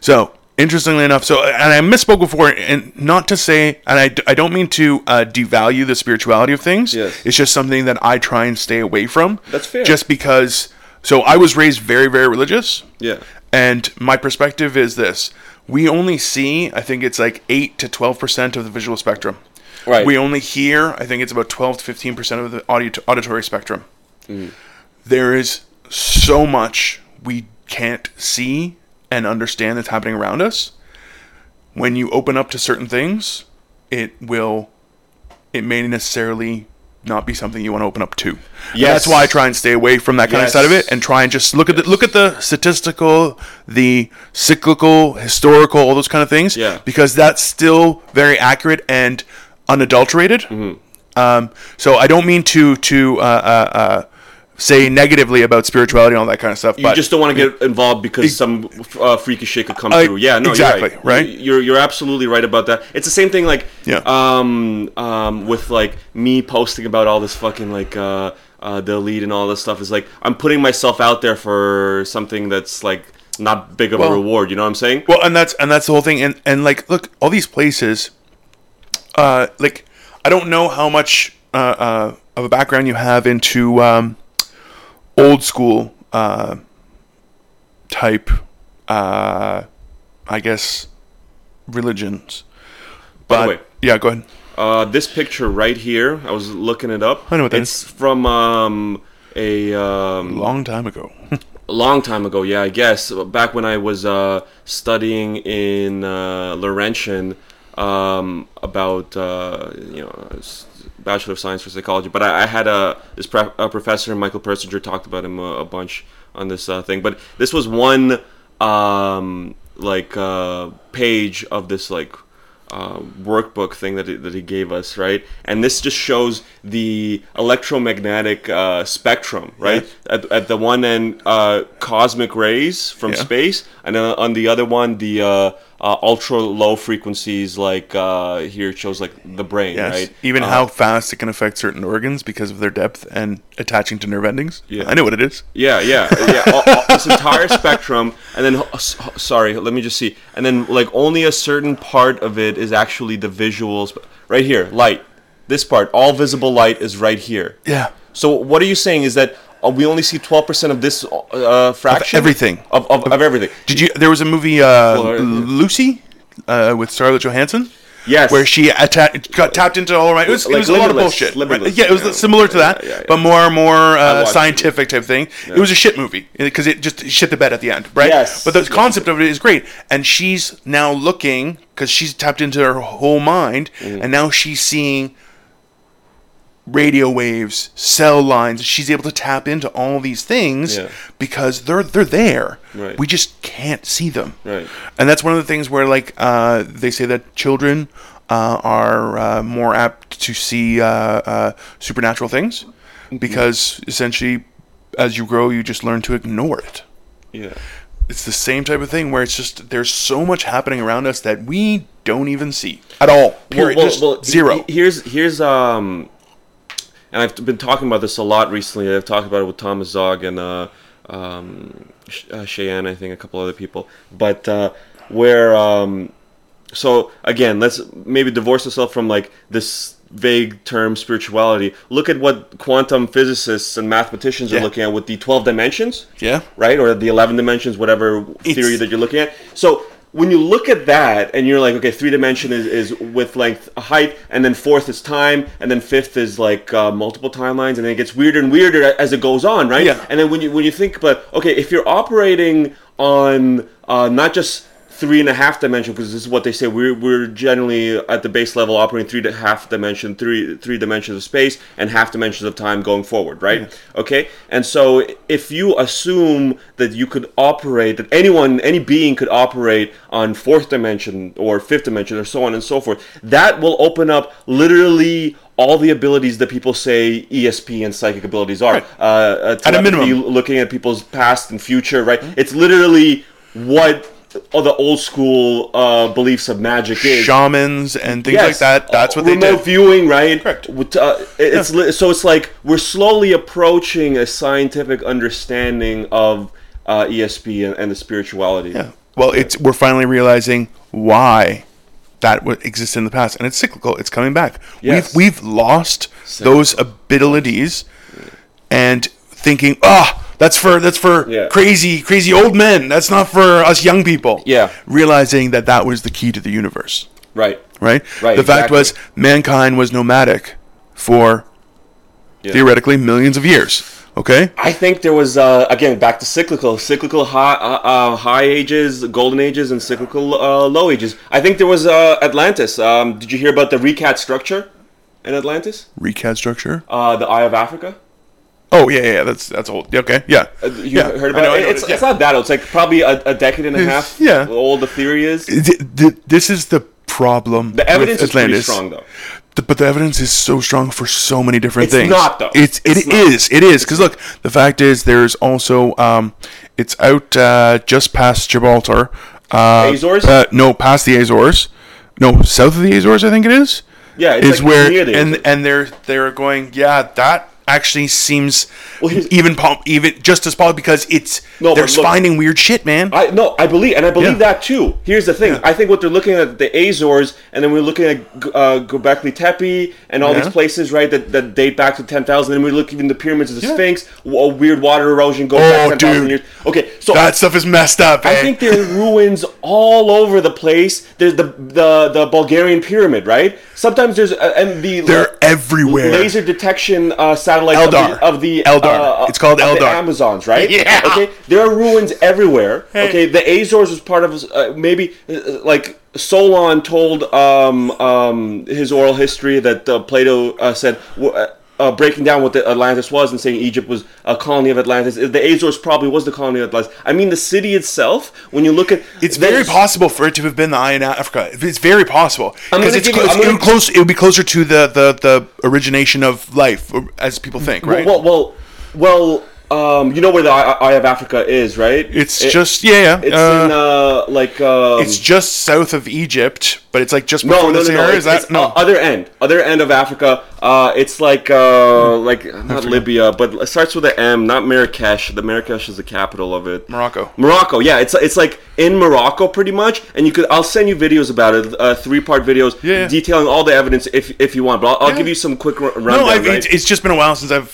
Speaker 3: So interestingly enough, so and I misspoke before, and not to say, and I, I don't mean to uh, devalue the spirituality of things.
Speaker 2: Yes.
Speaker 3: It's just something that I try and stay away from.
Speaker 2: That's fair.
Speaker 3: Just because, so I was raised very, very religious.
Speaker 2: Yeah.
Speaker 3: And my perspective is this: we only see, I think it's like eight to twelve percent of the visual spectrum.
Speaker 2: Right.
Speaker 3: We only hear, I think it's about twelve to fifteen percent of the audio auditory spectrum. There is so much we can't see and understand that's happening around us. When you open up to certain things, it will, it may necessarily not be something you want to open up to.
Speaker 2: Yeah,
Speaker 3: that's why I try and stay away from that kind
Speaker 2: Yes.
Speaker 3: of side of it and try and just look at the look at the statistical, the cyclical, historical, all those kind of things.
Speaker 2: Yeah.
Speaker 3: Because that's still very accurate and unadulterated.
Speaker 2: Mm-hmm.
Speaker 3: Um, so I don't mean to to uh, uh, uh, say negatively about spirituality and all that kind of stuff.
Speaker 2: You just don't want to get involved because some uh, freaky shit could come
Speaker 3: Uh,
Speaker 2: through. Yeah, no,
Speaker 3: exactly,
Speaker 2: you're right.
Speaker 3: right?
Speaker 2: You're you're absolutely right about that. It's the same thing like
Speaker 3: Yeah.
Speaker 2: um um with like me posting about all this fucking like uh uh the lead and all this stuff is like I'm putting myself out there for something that's like not big of
Speaker 3: Well-
Speaker 2: a reward. You know what I'm saying?
Speaker 3: Well, and that's and that's the whole thing. And and like, look, all these places, uh, like, I don't know how much uh, uh, of a background you have into um, old school uh, type, uh, I guess, religions.
Speaker 2: By the
Speaker 3: But
Speaker 2: way.
Speaker 3: yeah, go ahead.
Speaker 2: Uh, this picture right here, I was looking it up.
Speaker 3: I know what that
Speaker 2: it's from um a um
Speaker 3: Long time ago.
Speaker 2: a long time ago, yeah, I guess. Back when I was uh, studying in uh, Laurentian um, about, uh, you know, Bachelor of Science for Psychology. But I, I had a, this pre- a professor, Michael Persinger, talked about him a, a bunch on this uh, thing. But this was one, um, like, uh, page of this, like, uh, workbook thing that he, that he gave us, right? And this just shows the electromagnetic uh, spectrum, right? At, at the one end, uh, cosmic rays from
Speaker 3: Yeah.
Speaker 2: space, and then on the other one, the uh, uh, ultra low frequencies, like uh, here it shows like the brain,
Speaker 3: Yes.
Speaker 2: right?
Speaker 3: Even how fast it can affect certain organs because of their depth and attaching to nerve endings.
Speaker 2: Yeah.
Speaker 3: I know what it is.
Speaker 2: Yeah, yeah, yeah. all- this entire spectrum, and then oh, sorry, let me just see, and then like only a certain part of it is actually the visuals. Right here, light. This part, all visible light, is right here.
Speaker 3: Yeah.
Speaker 2: So what are you saying is that uh, we only see twelve percent of this uh, fraction
Speaker 3: everything.
Speaker 2: of, of, of everything?
Speaker 3: Did you? There was a movie, uh,
Speaker 2: uh,
Speaker 3: Lucy, uh, with Scarlett Johansson.
Speaker 2: Yes.
Speaker 3: Where she atta- got tapped into all right. It was, it was a lot of bullshit. Right? Yeah, it was
Speaker 2: yeah.
Speaker 3: similar to that,
Speaker 2: Yeah, yeah,
Speaker 3: but more more uh, scientific type thing. It was a shit movie because it just shit the bed at the end, right?
Speaker 2: Yes.
Speaker 3: But the concept of it is great, and she's now looking because she's tapped into her whole mind,
Speaker 2: Mm-hmm.
Speaker 3: and now she's seeing radio waves, cell lines. She's able to tap into all these things
Speaker 2: Yeah.
Speaker 3: because they're they're there.
Speaker 2: Right.
Speaker 3: We just can't see them.
Speaker 2: Right.
Speaker 3: And that's one of the things where like uh, they say that children uh, are uh, more apt to see uh, uh, supernatural things
Speaker 2: Mm-hmm.
Speaker 3: because essentially, as you grow, you just learn to ignore it.
Speaker 2: Yeah.
Speaker 3: It's the same type of thing where it's just there's so much happening around us that we don't even see at all. Period.
Speaker 2: Well, well, well,
Speaker 3: zero.
Speaker 2: Here's here's um, and I've been talking about this a lot recently. I've talked about it with Thomas Zog and uh, um, uh, Cheyenne, I think, a couple other people. But uh, where um, so again, let's maybe divorce ourselves from like this vague term spirituality. Look at what quantum physicists and mathematicians are looking at with the twelve dimensions
Speaker 3: yeah.
Speaker 2: right? Or the 11 dimensions, whatever
Speaker 3: It's-
Speaker 2: theory that you're looking at. So when you look at that and you're like, okay, three dimension is, is width, length, height, and then fourth is time, and then fifth is like uh, multiple timelines, and then it gets weirder and weirder as it goes on, right?
Speaker 3: Yeah.
Speaker 2: And then when you when you think, but okay, if you're operating on uh, not just three and a half dimension because this is what they say we're, we're generally at the base level operating three to half dimension three three dimensions of space and half dimensions of time going forward right okay and so if you assume that you could operate that anyone any being could operate on fourth dimension or fifth dimension or so on and so forth that will open up literally all the abilities that people say ESP and psychic abilities are.
Speaker 3: Right.
Speaker 2: Uh, uh,
Speaker 3: At a minimum.
Speaker 2: looking at people's past and future, right? It's literally what all the old school uh, beliefs of magic is.
Speaker 3: Shamans and things
Speaker 2: Yes.
Speaker 3: like that. That's what they
Speaker 2: Remote
Speaker 3: do.
Speaker 2: viewing, right?
Speaker 3: Correct.
Speaker 2: Uh, it's li- so it's like we're slowly approaching a scientific understanding of uh, ESP and, and the spirituality.
Speaker 3: Yeah. Well, it's we're finally realizing why that existed in the past, and it's cyclical. It's coming back.
Speaker 2: Yes.
Speaker 3: We've we've lost those abilities, and thinking, ah, that's for that's for
Speaker 2: Yeah.
Speaker 3: crazy crazy old men. That's not for us young people.
Speaker 2: Yeah.
Speaker 3: realizing that that was the key to the universe.
Speaker 2: Right.
Speaker 3: Right.
Speaker 2: Right,
Speaker 3: The fact was, mankind was nomadic for
Speaker 2: Yeah.
Speaker 3: theoretically millions of years. Okay.
Speaker 2: I think there was uh, again back to cyclical, cyclical high uh, uh, high ages, golden ages, and cyclical uh, low ages. I think there was uh, Atlantis. Um, did you hear about the Richat structure in Atlantis?
Speaker 3: Richat structure.
Speaker 2: Uh, the Eye of Africa.
Speaker 3: Oh yeah, yeah. That's that's old. Okay. Yeah.
Speaker 2: Uh, you
Speaker 3: yeah.
Speaker 2: heard about
Speaker 3: know,
Speaker 2: it? It's,
Speaker 3: yeah.
Speaker 2: it's not that old. It's like probably a, a decade and a half.
Speaker 3: Yeah.
Speaker 2: Old the theory is.
Speaker 3: Th- th- this is the problem.
Speaker 2: The evidence is pretty strong though.
Speaker 3: Th- But the evidence is so strong for so many different
Speaker 2: It's
Speaker 3: things.
Speaker 2: not, though.
Speaker 3: It's it
Speaker 2: It's
Speaker 3: is it is because look, the fact is there's also um, it's out uh, just past Gibraltar. Uh,
Speaker 2: Azores?
Speaker 3: Uh, no, past the Azores. No, south of the Azores, I think it is.
Speaker 2: Yeah, it's
Speaker 3: is
Speaker 2: like
Speaker 3: where
Speaker 2: near the
Speaker 3: and and they're they're going. Yeah, that actually seems
Speaker 2: Well,
Speaker 3: even even just as possible because it's
Speaker 2: No,
Speaker 3: they're
Speaker 2: look-
Speaker 3: finding weird shit, man.
Speaker 2: I no, I believe, and I believe
Speaker 3: Yeah.
Speaker 2: that too. Here's the thing: I think what they're looking at the Azores, and then we're looking at uh, Göbekli Tepe and all
Speaker 3: Yeah.
Speaker 2: these places, right? That, that date back to ten thousand. And we look even the pyramids of the
Speaker 3: Yeah.
Speaker 2: Sphinx. w- weird water erosion goes
Speaker 3: Oh,
Speaker 2: back ten thousand years. Okay, so
Speaker 3: that stuff is messed up.
Speaker 2: I
Speaker 3: eh?
Speaker 2: think there are ruins all over the place. There's the the the Bulgarian pyramid, right? Sometimes there's uh, and the
Speaker 3: they're everywhere.
Speaker 2: laser detection uh, satellites
Speaker 3: LiDAR.
Speaker 2: of the, of the
Speaker 3: LiDAR.
Speaker 2: uh,
Speaker 3: It's called LiDAR.
Speaker 2: Amazons, right?
Speaker 3: Yeah.
Speaker 2: Okay, there are ruins everywhere. Okay, the Azores was part of uh, maybe uh, like Solon told um, um, his oral history that uh, Plato uh, said. w- Uh, breaking down what the Atlantis was and saying Egypt was a colony of Atlantis. The Azores probably was the colony of Atlantis. I mean, the city itself. When you look at,
Speaker 3: It's very possible for it to have been the eye in Africa. It's very possible because it's
Speaker 2: you-
Speaker 3: close,
Speaker 2: gonna-
Speaker 3: it would close. It would be closer to the, the, the origination of life, as people think, right?
Speaker 2: Well, well, well. Um, you know where the Eye of Africa is, right?
Speaker 3: it's
Speaker 2: It-
Speaker 3: just yeah, yeah.
Speaker 2: It's
Speaker 3: uh,
Speaker 2: in uh, like um,
Speaker 3: it's just south of Egypt, but it's like just
Speaker 2: no,
Speaker 3: before
Speaker 2: no,
Speaker 3: the
Speaker 2: no, no.
Speaker 3: Sahara.
Speaker 2: It's,
Speaker 3: Is that no?
Speaker 2: o- other end, other end of Africa. Uh, it's like uh, like not Libya, but it starts with an M. Not Marrakesh. The Marrakesh is the capital of it.
Speaker 3: Morocco.
Speaker 2: Morocco, yeah, it's it's like in Morocco pretty much, and you could I'll send you videos about it, uh, three part videos
Speaker 3: Yeah.
Speaker 2: detailing all the evidence if if you want. But I'll, I'll
Speaker 3: Yeah.
Speaker 2: give you some quick ru- rundown.
Speaker 3: No, I,
Speaker 2: right?
Speaker 3: it's just been a while since I've.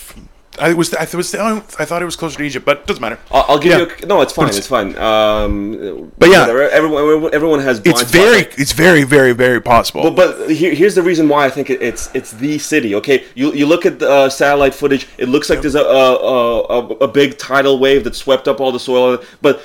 Speaker 3: I was I was I thought it was closer to Egypt, but it doesn't matter.
Speaker 2: I'll, I'll give
Speaker 3: Yeah.
Speaker 2: you. A, no, it's fine.
Speaker 3: it's-
Speaker 2: It's, fine. Um,
Speaker 3: But yeah.
Speaker 2: whatever, everyone everyone has.
Speaker 3: It's
Speaker 2: blind
Speaker 3: very
Speaker 2: spots.
Speaker 3: it's very very very possible.
Speaker 2: But, but here, here's the reason why I think it, it's it's the city. Okay, you you look at the uh, satellite footage. It looks like there's a a, a a big tidal wave that swept up all the soil. But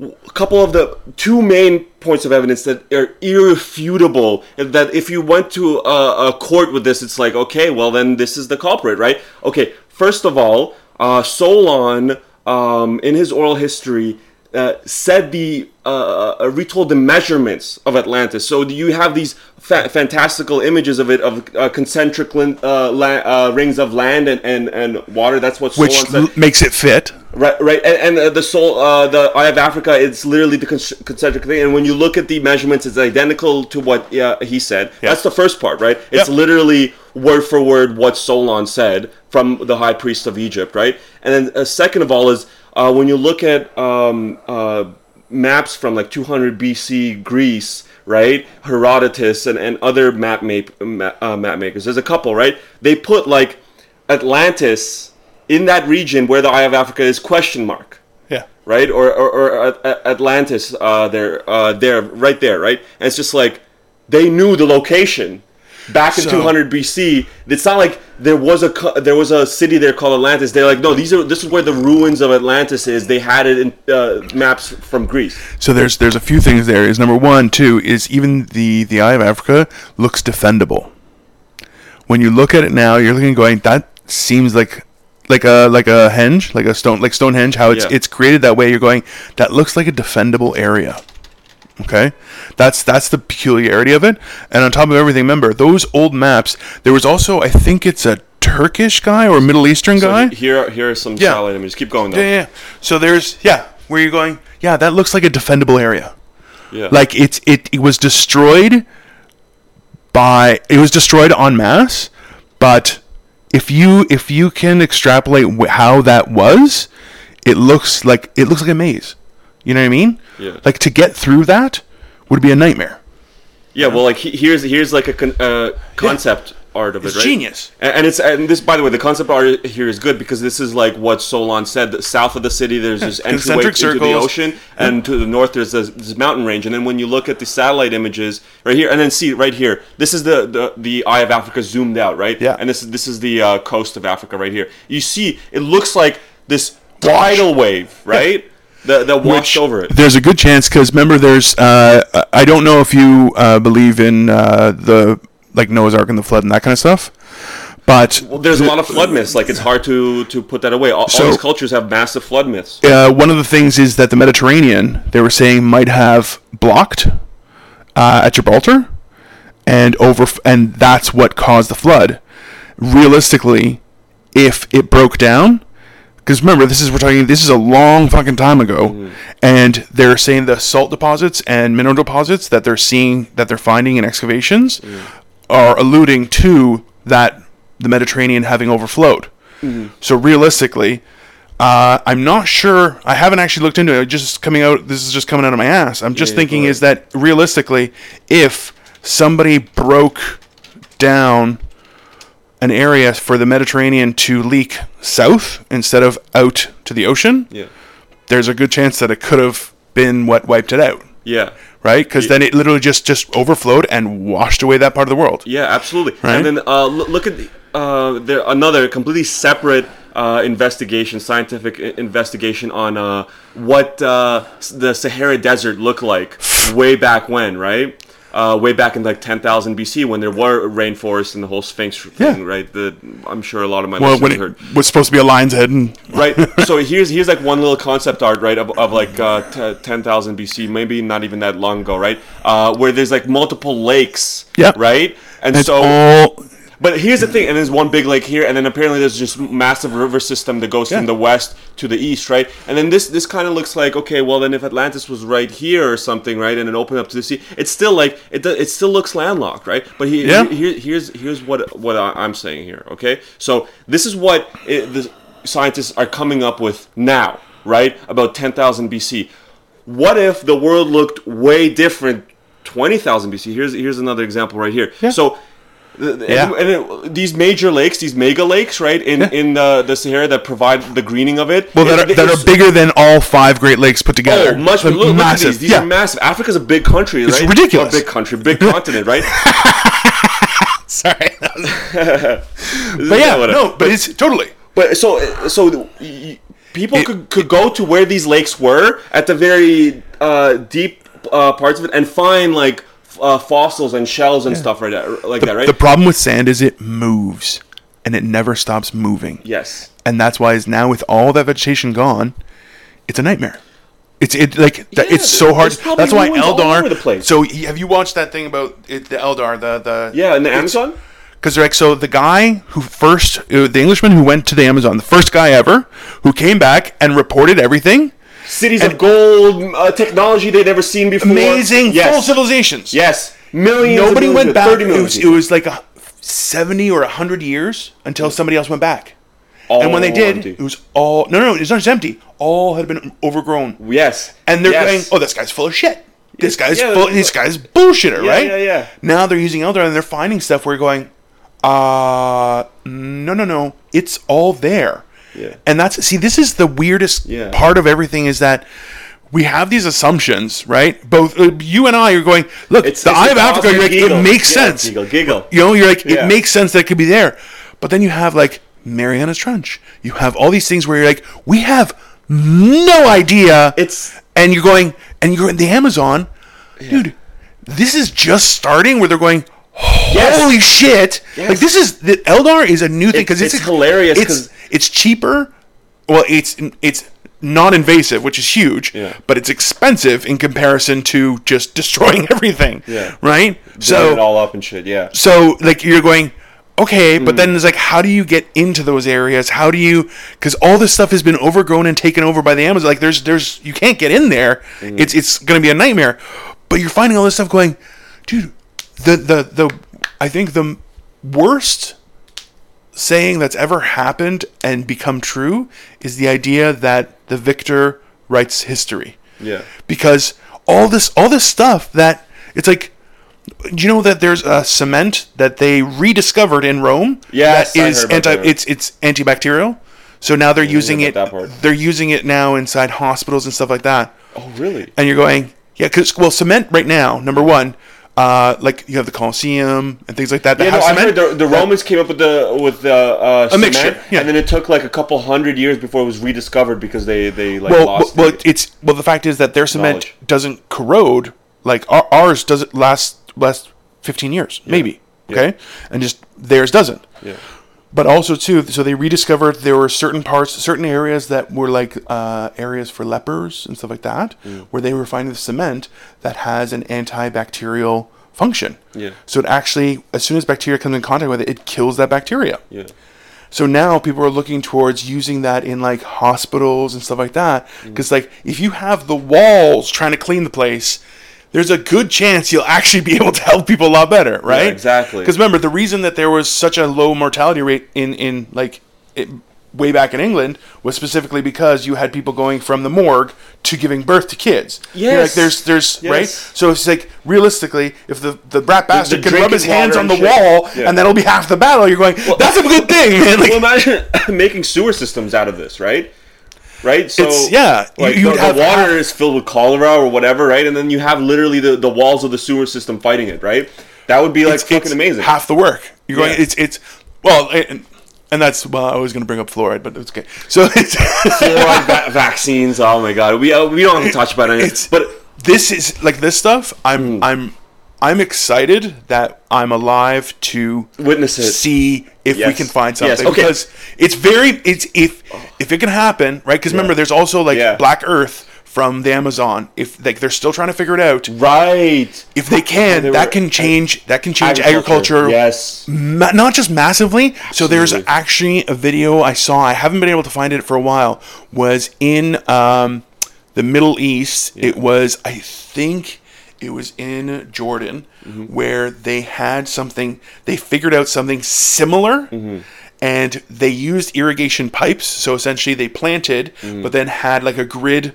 Speaker 2: a couple of the two main points of evidence that are irrefutable that if you went to a, a court with this, it's like okay, well then this is the culprit, right? Okay, first of all, uh, Solon um, in his oral history uh, said the uh, uh, retold the measurements of Atlantis. So do you have these fa- fantastical images of it of uh, concentric lin- uh, la- uh, rings of land and, and, and water. That's what
Speaker 3: which
Speaker 2: Solon said.
Speaker 3: l- makes it fit.
Speaker 2: Right, right, and, and uh, the soul, uh, the Eye of Africa, it's literally the concentric thing. And when you look at the measurements, it's identical to what uh, he said. That's the first part, right? It's
Speaker 3: Yep.
Speaker 2: literally word for word what Solon said from the high priest of Egypt, right? And then uh, second of all is uh, when you look at um, uh, maps from like 200 BC Greece, right? Herodotus and, and other map, map, ma- uh, map makers. There's a couple, right? They put like Atlantis in that region where the Eye of Africa is question mark
Speaker 3: Yeah.
Speaker 2: right? Or or, or Atlantis, uh, there, uh, there, right there, right? And it's just like they knew the location back in
Speaker 3: So-
Speaker 2: 200 BC. It's not like there was a there was a city there called Atlantis. They're like, no, these are this is where the ruins of Atlantis is. They had it in uh, maps from Greece.
Speaker 3: So there's there's a few things there. Is number one, too, is even the the Eye of Africa looks defendable. When you look at it now, you're looking going that seems like like a like a henge, like a stone like Stonehenge. How it's
Speaker 2: Yeah.
Speaker 3: it's created that way. You're going that looks like a defendable area. Okay, that's that's the peculiarity of it. And on top of everything, remember those old maps. There was also I think it's a Turkish guy or Middle Eastern
Speaker 2: So
Speaker 3: guy.
Speaker 2: he- here, here are some
Speaker 3: Yeah.
Speaker 2: satellite images. Keep going though.
Speaker 3: Yeah, yeah. So there's yeah, where you're going. Yeah, that looks like a defendable area.
Speaker 2: Yeah.
Speaker 3: Like it's it, it was destroyed by it was destroyed en masse, but if you if you can extrapolate how that was, it looks like it looks like a maze. You know what I mean?
Speaker 2: Yeah.
Speaker 3: like to get through that would be a nightmare.
Speaker 2: Yeah, well, like here's here's like a con- uh, concept art of
Speaker 3: It's
Speaker 2: it, right?
Speaker 3: genius.
Speaker 2: And, and it's and this, by the way, the concept art here is good because this is like what Solon said. That south of the city, there's this entryway into the ocean, and to the north, there's this, this mountain range. And then when you look at the satellite images right here, and then see right here, this is the the, the eye of Africa zoomed out, right?
Speaker 3: Yeah.
Speaker 2: And this is this is the uh, coast of Africa right here. You see, it looks like this tidal wave, right? That that washed over it.
Speaker 3: There's a good chance because remember, there's uh, I don't know if you uh, believe in uh, the like Noah's Ark and the flood and that kind of stuff, but
Speaker 2: Well, there's a lot of flood myths. Like it's hard to to put that away. All, all these cultures have massive flood myths.
Speaker 3: uh, one of the things is that the Mediterranean they were saying might have blocked uh, at Gibraltar, and over and that's what caused the flood. Realistically, if it broke down, because remember this is we're talking this is a long fucking time ago, and they're saying the salt deposits and mineral deposits that they're seeing that they're finding in excavations are alluding to that the Mediterranean having overflowed. So realistically, uh, I'm not sure. I haven't actually looked into it. Just coming out. This is just coming out of my ass. I'm just
Speaker 2: Yeah,
Speaker 3: thinking is that realistically, if somebody broke down an area for the Mediterranean to leak south instead of out to the ocean,
Speaker 2: Yeah.
Speaker 3: there's a good chance that it could have been what wiped it out,
Speaker 2: Yeah.
Speaker 3: right? Because then it literally just just overflowed and washed away that part of the world.
Speaker 2: Yeah, absolutely.
Speaker 3: Right?
Speaker 2: And then uh, l- look at the, uh, there another completely separate uh, investigation, scientific investigation on uh, what uh, the Sahara Desert looked like way back when, right? Uh, way back in like 10,000 BC when there were rainforests and the whole Sphinx thing,
Speaker 3: Yeah.
Speaker 2: right? The, I'm sure a lot of my
Speaker 3: Well, when
Speaker 2: listeners
Speaker 3: it
Speaker 2: heard.
Speaker 3: was supposed to be a lion's head, and
Speaker 2: right so here's here's like one little concept art right of, of like uh, t- 10,000 BC maybe not even that long ago right uh, where there's like multiple lakes
Speaker 3: Yeah.
Speaker 2: right and
Speaker 3: it's
Speaker 2: so
Speaker 3: all
Speaker 2: but here's the thing and there's one big lake here and then apparently there's just massive river system that goes
Speaker 3: Yeah.
Speaker 2: from the west to the east right and then this this kind of looks like okay well then if Atlantis was right here or something right and it opened up to the sea it's still like it it still looks landlocked right but he,
Speaker 3: Yeah.
Speaker 2: here, here's here's what what I'm saying here. Okay, so this is what it, the scientists are coming up with now, right? About 10,000 BC. What if the world looked way different 20,000 BC? Here's here's another example right here.
Speaker 3: Yeah.
Speaker 2: So.
Speaker 3: Yeah.
Speaker 2: And it, these major lakes, these mega lakes, right in in the, the Sahara that provide the greening of it.
Speaker 3: well that
Speaker 2: it-
Speaker 3: are, that are bigger than all five Great Lakes put together.
Speaker 2: Oh, much look, look
Speaker 3: massive.
Speaker 2: these. These
Speaker 3: yeah.
Speaker 2: are massive. Africa's a big country, right?
Speaker 3: ridiculous.
Speaker 2: Or big country, big continent, right?
Speaker 3: Sorry,
Speaker 2: but
Speaker 3: yeah, no, but it's totally.
Speaker 2: But so so people
Speaker 3: It-
Speaker 2: could, could go to where these lakes were at the very uh, deep uh, parts of it and find like uh, fossils and shells and stuff right that, like that, right?
Speaker 3: The problem with sand is it moves, and it never stops moving.
Speaker 2: yes.
Speaker 3: and that's why is now with all that vegetation gone, it's a nightmare. It's it like
Speaker 2: Yeah,
Speaker 3: it's so hard.
Speaker 2: probably
Speaker 3: That's why
Speaker 2: LiDAR. the place.
Speaker 3: So have you watched that thing about it, the LiDAR? The the
Speaker 2: Yeah, in the Amazon.
Speaker 3: because they're like so the guy who first uh, the Englishman who went to the Amazon, the first guy ever who came back and reported everything.
Speaker 2: Cities of gold, uh, technology they'd never seen before.
Speaker 3: Amazing,
Speaker 2: Yes.
Speaker 3: full civilizations.
Speaker 2: Yes. Millions.
Speaker 3: Nobody
Speaker 2: and
Speaker 3: went back.
Speaker 2: 30
Speaker 3: It was, it was like a seventy or hundred years until somebody else went back.
Speaker 2: All
Speaker 3: and when they did,
Speaker 2: empty.
Speaker 3: it was all no, no, it's not just empty. All had been overgrown.
Speaker 2: yes.
Speaker 3: and they're
Speaker 2: yes.
Speaker 3: going, "Oh, this guy's full of shit. This guy's
Speaker 2: yeah,
Speaker 3: full. This guy's bullshitter,
Speaker 2: Yeah,
Speaker 3: right?
Speaker 2: yeah, yeah.
Speaker 3: Now they're using LiDAR and they're finding stuff where you're going, uh, no, no, no, it's all there.
Speaker 2: Yeah.
Speaker 3: And that's see, this is the weirdest
Speaker 2: Yeah.
Speaker 3: part of everything is that we have these assumptions, right? Both uh, you and I are going, look,
Speaker 2: It's-
Speaker 3: the
Speaker 2: it's
Speaker 3: Eye of Africa. You're like,
Speaker 2: giggle.
Speaker 3: it makes
Speaker 2: Yeah,
Speaker 3: sense.
Speaker 2: giggle, giggle.
Speaker 3: You know, you're like,
Speaker 2: Yeah.
Speaker 3: it makes sense that it could be there. But then you have like Mariana's Trench. You have all these things where you're like, we have no idea.
Speaker 2: It's-
Speaker 3: and you're going and you're in the Amazon, dude. This is just starting where they're going.
Speaker 2: Yes.
Speaker 3: Holy shit!
Speaker 2: Yes.
Speaker 3: Like this is the LiDAR is a new thing because
Speaker 2: It's-
Speaker 3: it's,
Speaker 2: it's hilarious
Speaker 3: It's
Speaker 2: 'cause-
Speaker 3: it's cheaper. Well, it's it's non-invasive, which is huge,
Speaker 2: Yeah.
Speaker 3: but it's expensive in comparison to just destroying everything.
Speaker 2: Yeah.
Speaker 3: Right.
Speaker 2: Blowing
Speaker 3: So
Speaker 2: it all up and shit. Yeah.
Speaker 3: so like you're going okay
Speaker 2: Hmm.
Speaker 3: but then it's like how do you get into those areas how do you because all this stuff has been overgrown and taken over by the amazon like there's there's you can't get in there
Speaker 2: Hmm.
Speaker 3: it's it's gonna be a nightmare but you're finding all this stuff going dude the the the i think the worst saying that's ever happened and become true is the idea that the victor writes history
Speaker 2: Yeah.
Speaker 3: Because all this all this stuff that it's like do you know that there's a cement that they rediscovered in Rome
Speaker 2: Yes,
Speaker 3: that is anti
Speaker 2: that.
Speaker 3: it's it's antibacterial. So now they're using it
Speaker 2: about that part.
Speaker 3: they're using it now inside hospitals and stuff like that.
Speaker 2: Oh, really?
Speaker 3: And you're going, yeah, because well, cement right now, number one, uh, like you have the Colosseum and things like that. that
Speaker 2: Yeah, no, I heard the, the Romans came up with the with the uh, cement,
Speaker 3: mixture, yeah.
Speaker 2: and then it took like a couple hundred years before it was rediscovered because they they like
Speaker 3: well,
Speaker 2: lost.
Speaker 3: well,
Speaker 2: the-
Speaker 3: it's well. The fact is that their cement
Speaker 2: Knowledge.
Speaker 3: doesn't corrode like our, ours doesn't last last fifteen years, maybe. Okay, and just theirs doesn't.
Speaker 2: yeah.
Speaker 3: But also too, so they rediscovered there were certain parts, certain areas that were like uh, areas for lepers and stuff like that,
Speaker 2: Mm.
Speaker 3: where they were finding the cement that has an antibacterial function.
Speaker 2: Yeah.
Speaker 3: So it actually, as soon as bacteria comes in contact with it, it kills that bacteria.
Speaker 2: Yeah.
Speaker 3: So now people are looking towards using that in like hospitals and stuff like that.
Speaker 2: Mm.
Speaker 3: Because like if you have the walls trying to clean the place, there's a good chance you'll actually be able to help people a lot better, right?
Speaker 2: exactly.
Speaker 3: Because remember the reason that there was such a low mortality rate in in like it, way back in England was specifically because you had people going from the morgue to giving birth to kids. You're like
Speaker 2: Yes.
Speaker 3: there's there's right. So it's like realistically, if the the brat bastard can rub his hands on the
Speaker 2: shit.
Speaker 3: wall
Speaker 2: Yeah.
Speaker 3: and that'll be half the battle, you're going. That's a good thing, man. Like,
Speaker 2: well, imagine making sewer systems out of this, right? Right. So
Speaker 3: It's- yeah,
Speaker 2: like
Speaker 3: you'd
Speaker 2: the, the water
Speaker 3: half-
Speaker 2: is filled with cholera or whatever, right? And then you have literally the, the walls of the sewer system fighting it, right? That would be like
Speaker 3: it's,
Speaker 2: fucking
Speaker 3: it's
Speaker 2: amazing.
Speaker 3: Half the work. You're going.
Speaker 2: Yeah.
Speaker 3: It's it's well, and, and that's well. I was going to bring up fluoride, but it's okay. So it's
Speaker 2: Fluoride va- vaccines. Oh my god, we uh, we don't have to touch about it. But
Speaker 3: this is like this stuff. I'm
Speaker 2: Hmm.
Speaker 3: I'm I'm excited that I'm alive to
Speaker 2: Witness it.
Speaker 3: see if we can find
Speaker 2: Yes,
Speaker 3: something
Speaker 2: okay.
Speaker 3: because it's very it's if if it can happen right because remember there's also like
Speaker 2: Yeah.
Speaker 3: Black Earth from the Amazon if like they're still trying to figure it out
Speaker 2: right.
Speaker 3: if they can
Speaker 2: they
Speaker 3: that can change that can change agriculture
Speaker 2: Yes.
Speaker 3: Ma- not just massively. So there's actually a video I saw. I haven't been able to find it for a while. Was in um, the Middle East. It was, I think, it was in Jordan,
Speaker 2: Mm-hmm.
Speaker 3: where they had something. They figured out something similar.
Speaker 2: Mm-hmm.
Speaker 3: And they used irrigation pipes. So essentially, they planted,
Speaker 2: Mm-hmm.
Speaker 3: but then had like a grid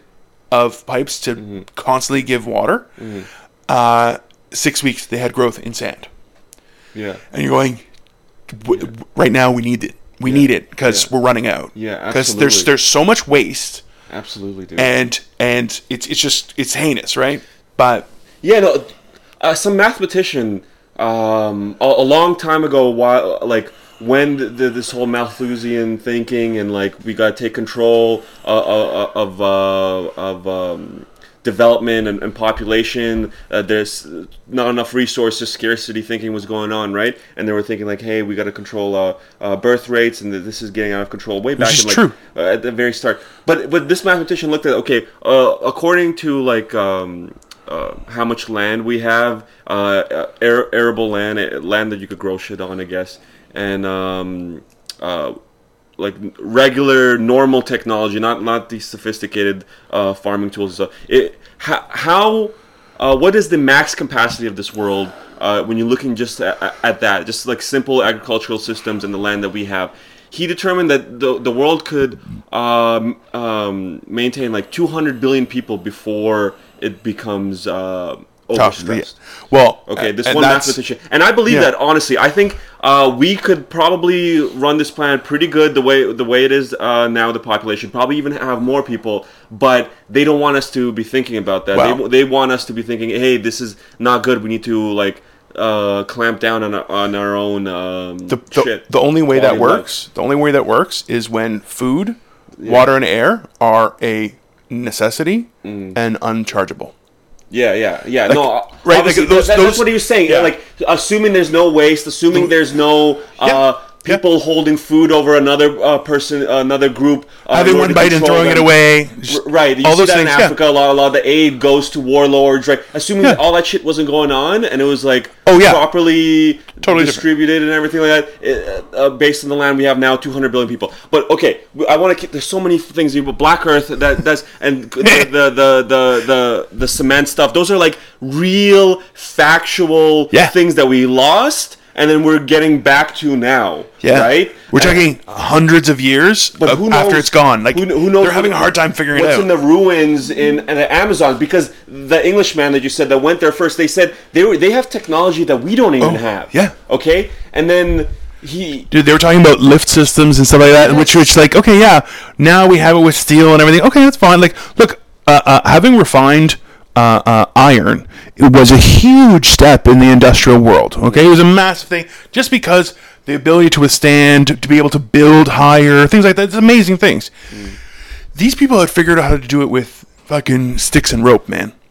Speaker 3: of pipes to constantly give water. Uh, six weeks, they had growth in sand
Speaker 2: Yeah.
Speaker 3: and you're going w- w- right now we need it we need it because
Speaker 2: Yeah.
Speaker 3: we're running out
Speaker 2: Yeah,
Speaker 3: because there's there's so much waste
Speaker 2: Absolutely, dude.
Speaker 3: and and it's it's just it's heinous right but
Speaker 2: Yeah, no. Uh, some mathematician um, a, a long time ago, while like when the, the, this whole Malthusian thinking and like we got to take control uh, uh, of uh, of um, development and, and population. Uh, there's not enough resources, scarcity thinking was going on, right? And they were thinking like, hey, we got to control uh, uh, birth rates, and this is getting out of control. Way back in like
Speaker 3: true.
Speaker 2: uh, at the very start. But but this mathematician looked at okay, uh, according to like um, uh, how much land we have, uh, uh, ar- arable land, uh, land that you could grow shit on, I guess, and um, uh, like regular normal technology, not not these sophisticated uh, farming tools stuff. It how, how what is the max capacity of this world when you're looking just at, at that, just like simple agricultural systems and the land that we have? He determined that the, the world could um, um, maintain like 200 billion people before it becomes uh,
Speaker 3: tough
Speaker 2: overstressed.
Speaker 3: well
Speaker 2: Okay, this one mathematician, and I believe
Speaker 3: Yeah.
Speaker 2: that honestly. I think uh, we could probably run this plan pretty good the way the way it is uh, now. The population probably even have more people, but they don't want us to be thinking about that. They, they want us to be thinking, hey, this is not good. We need to like uh, clamp down on our, on our own um,
Speaker 3: the, the,
Speaker 2: shit.
Speaker 3: the only way that
Speaker 2: of life.
Speaker 3: works the only way that works is when food water and air are a necessity
Speaker 2: Mm.
Speaker 3: and unchargeable
Speaker 2: Yeah, yeah, yeah. no, uh,
Speaker 3: right, like those-
Speaker 2: that-
Speaker 3: those-
Speaker 2: that's what he was saying.
Speaker 3: yeah.
Speaker 2: Like, assuming there's no waste, assuming there's no uh,
Speaker 3: Yeah, yeah.
Speaker 2: people holding food over another uh, person, another group, uh,
Speaker 3: having one bite and throwing it away
Speaker 2: R- Right, you
Speaker 3: all
Speaker 2: see
Speaker 3: those
Speaker 2: that in
Speaker 3: things yeah.
Speaker 2: Africa. A lot, a lot of the aid goes to warlords. Right, assuming that all that shit wasn't going on, and it was like
Speaker 3: Oh, yeah.
Speaker 2: properly
Speaker 3: Totally different.
Speaker 2: distributed and everything like that. Uh, uh, based on the land we have now, 200 billion people. But okay, I want to keep. There's so many things. But Black Earth, that that's and the the, the the the the cement stuff. Those are like real factual
Speaker 3: Yeah.
Speaker 2: things that we lost. And then we're getting back to now.
Speaker 3: Yeah.
Speaker 2: Right.
Speaker 3: We're
Speaker 2: And-
Speaker 3: talking hundreds of years
Speaker 2: but
Speaker 3: of-
Speaker 2: who
Speaker 3: after it's gone. Like
Speaker 2: who, who knows?
Speaker 3: they're having a hard time figuring
Speaker 2: what's
Speaker 3: it out.
Speaker 2: What's in the ruins in, in the Amazon because the Englishman that you said that went there first, they said they were they have technology that we don't even
Speaker 3: Oh,
Speaker 2: have.
Speaker 3: yeah.
Speaker 2: Okay, and then he.
Speaker 3: Dude, they were talking about lift systems and stuff like that, which which like okay, yeah, now we have it with steel and everything. Okay, that's fine. Like, look, uh, uh, having refined uh, uh, iron it was a huge step in the industrial world. Okay, it was a massive thing just because the ability to withstand, to be able to build higher, things like that. It's amazing things. These people had figured out how to do it with fucking sticks and rope, man.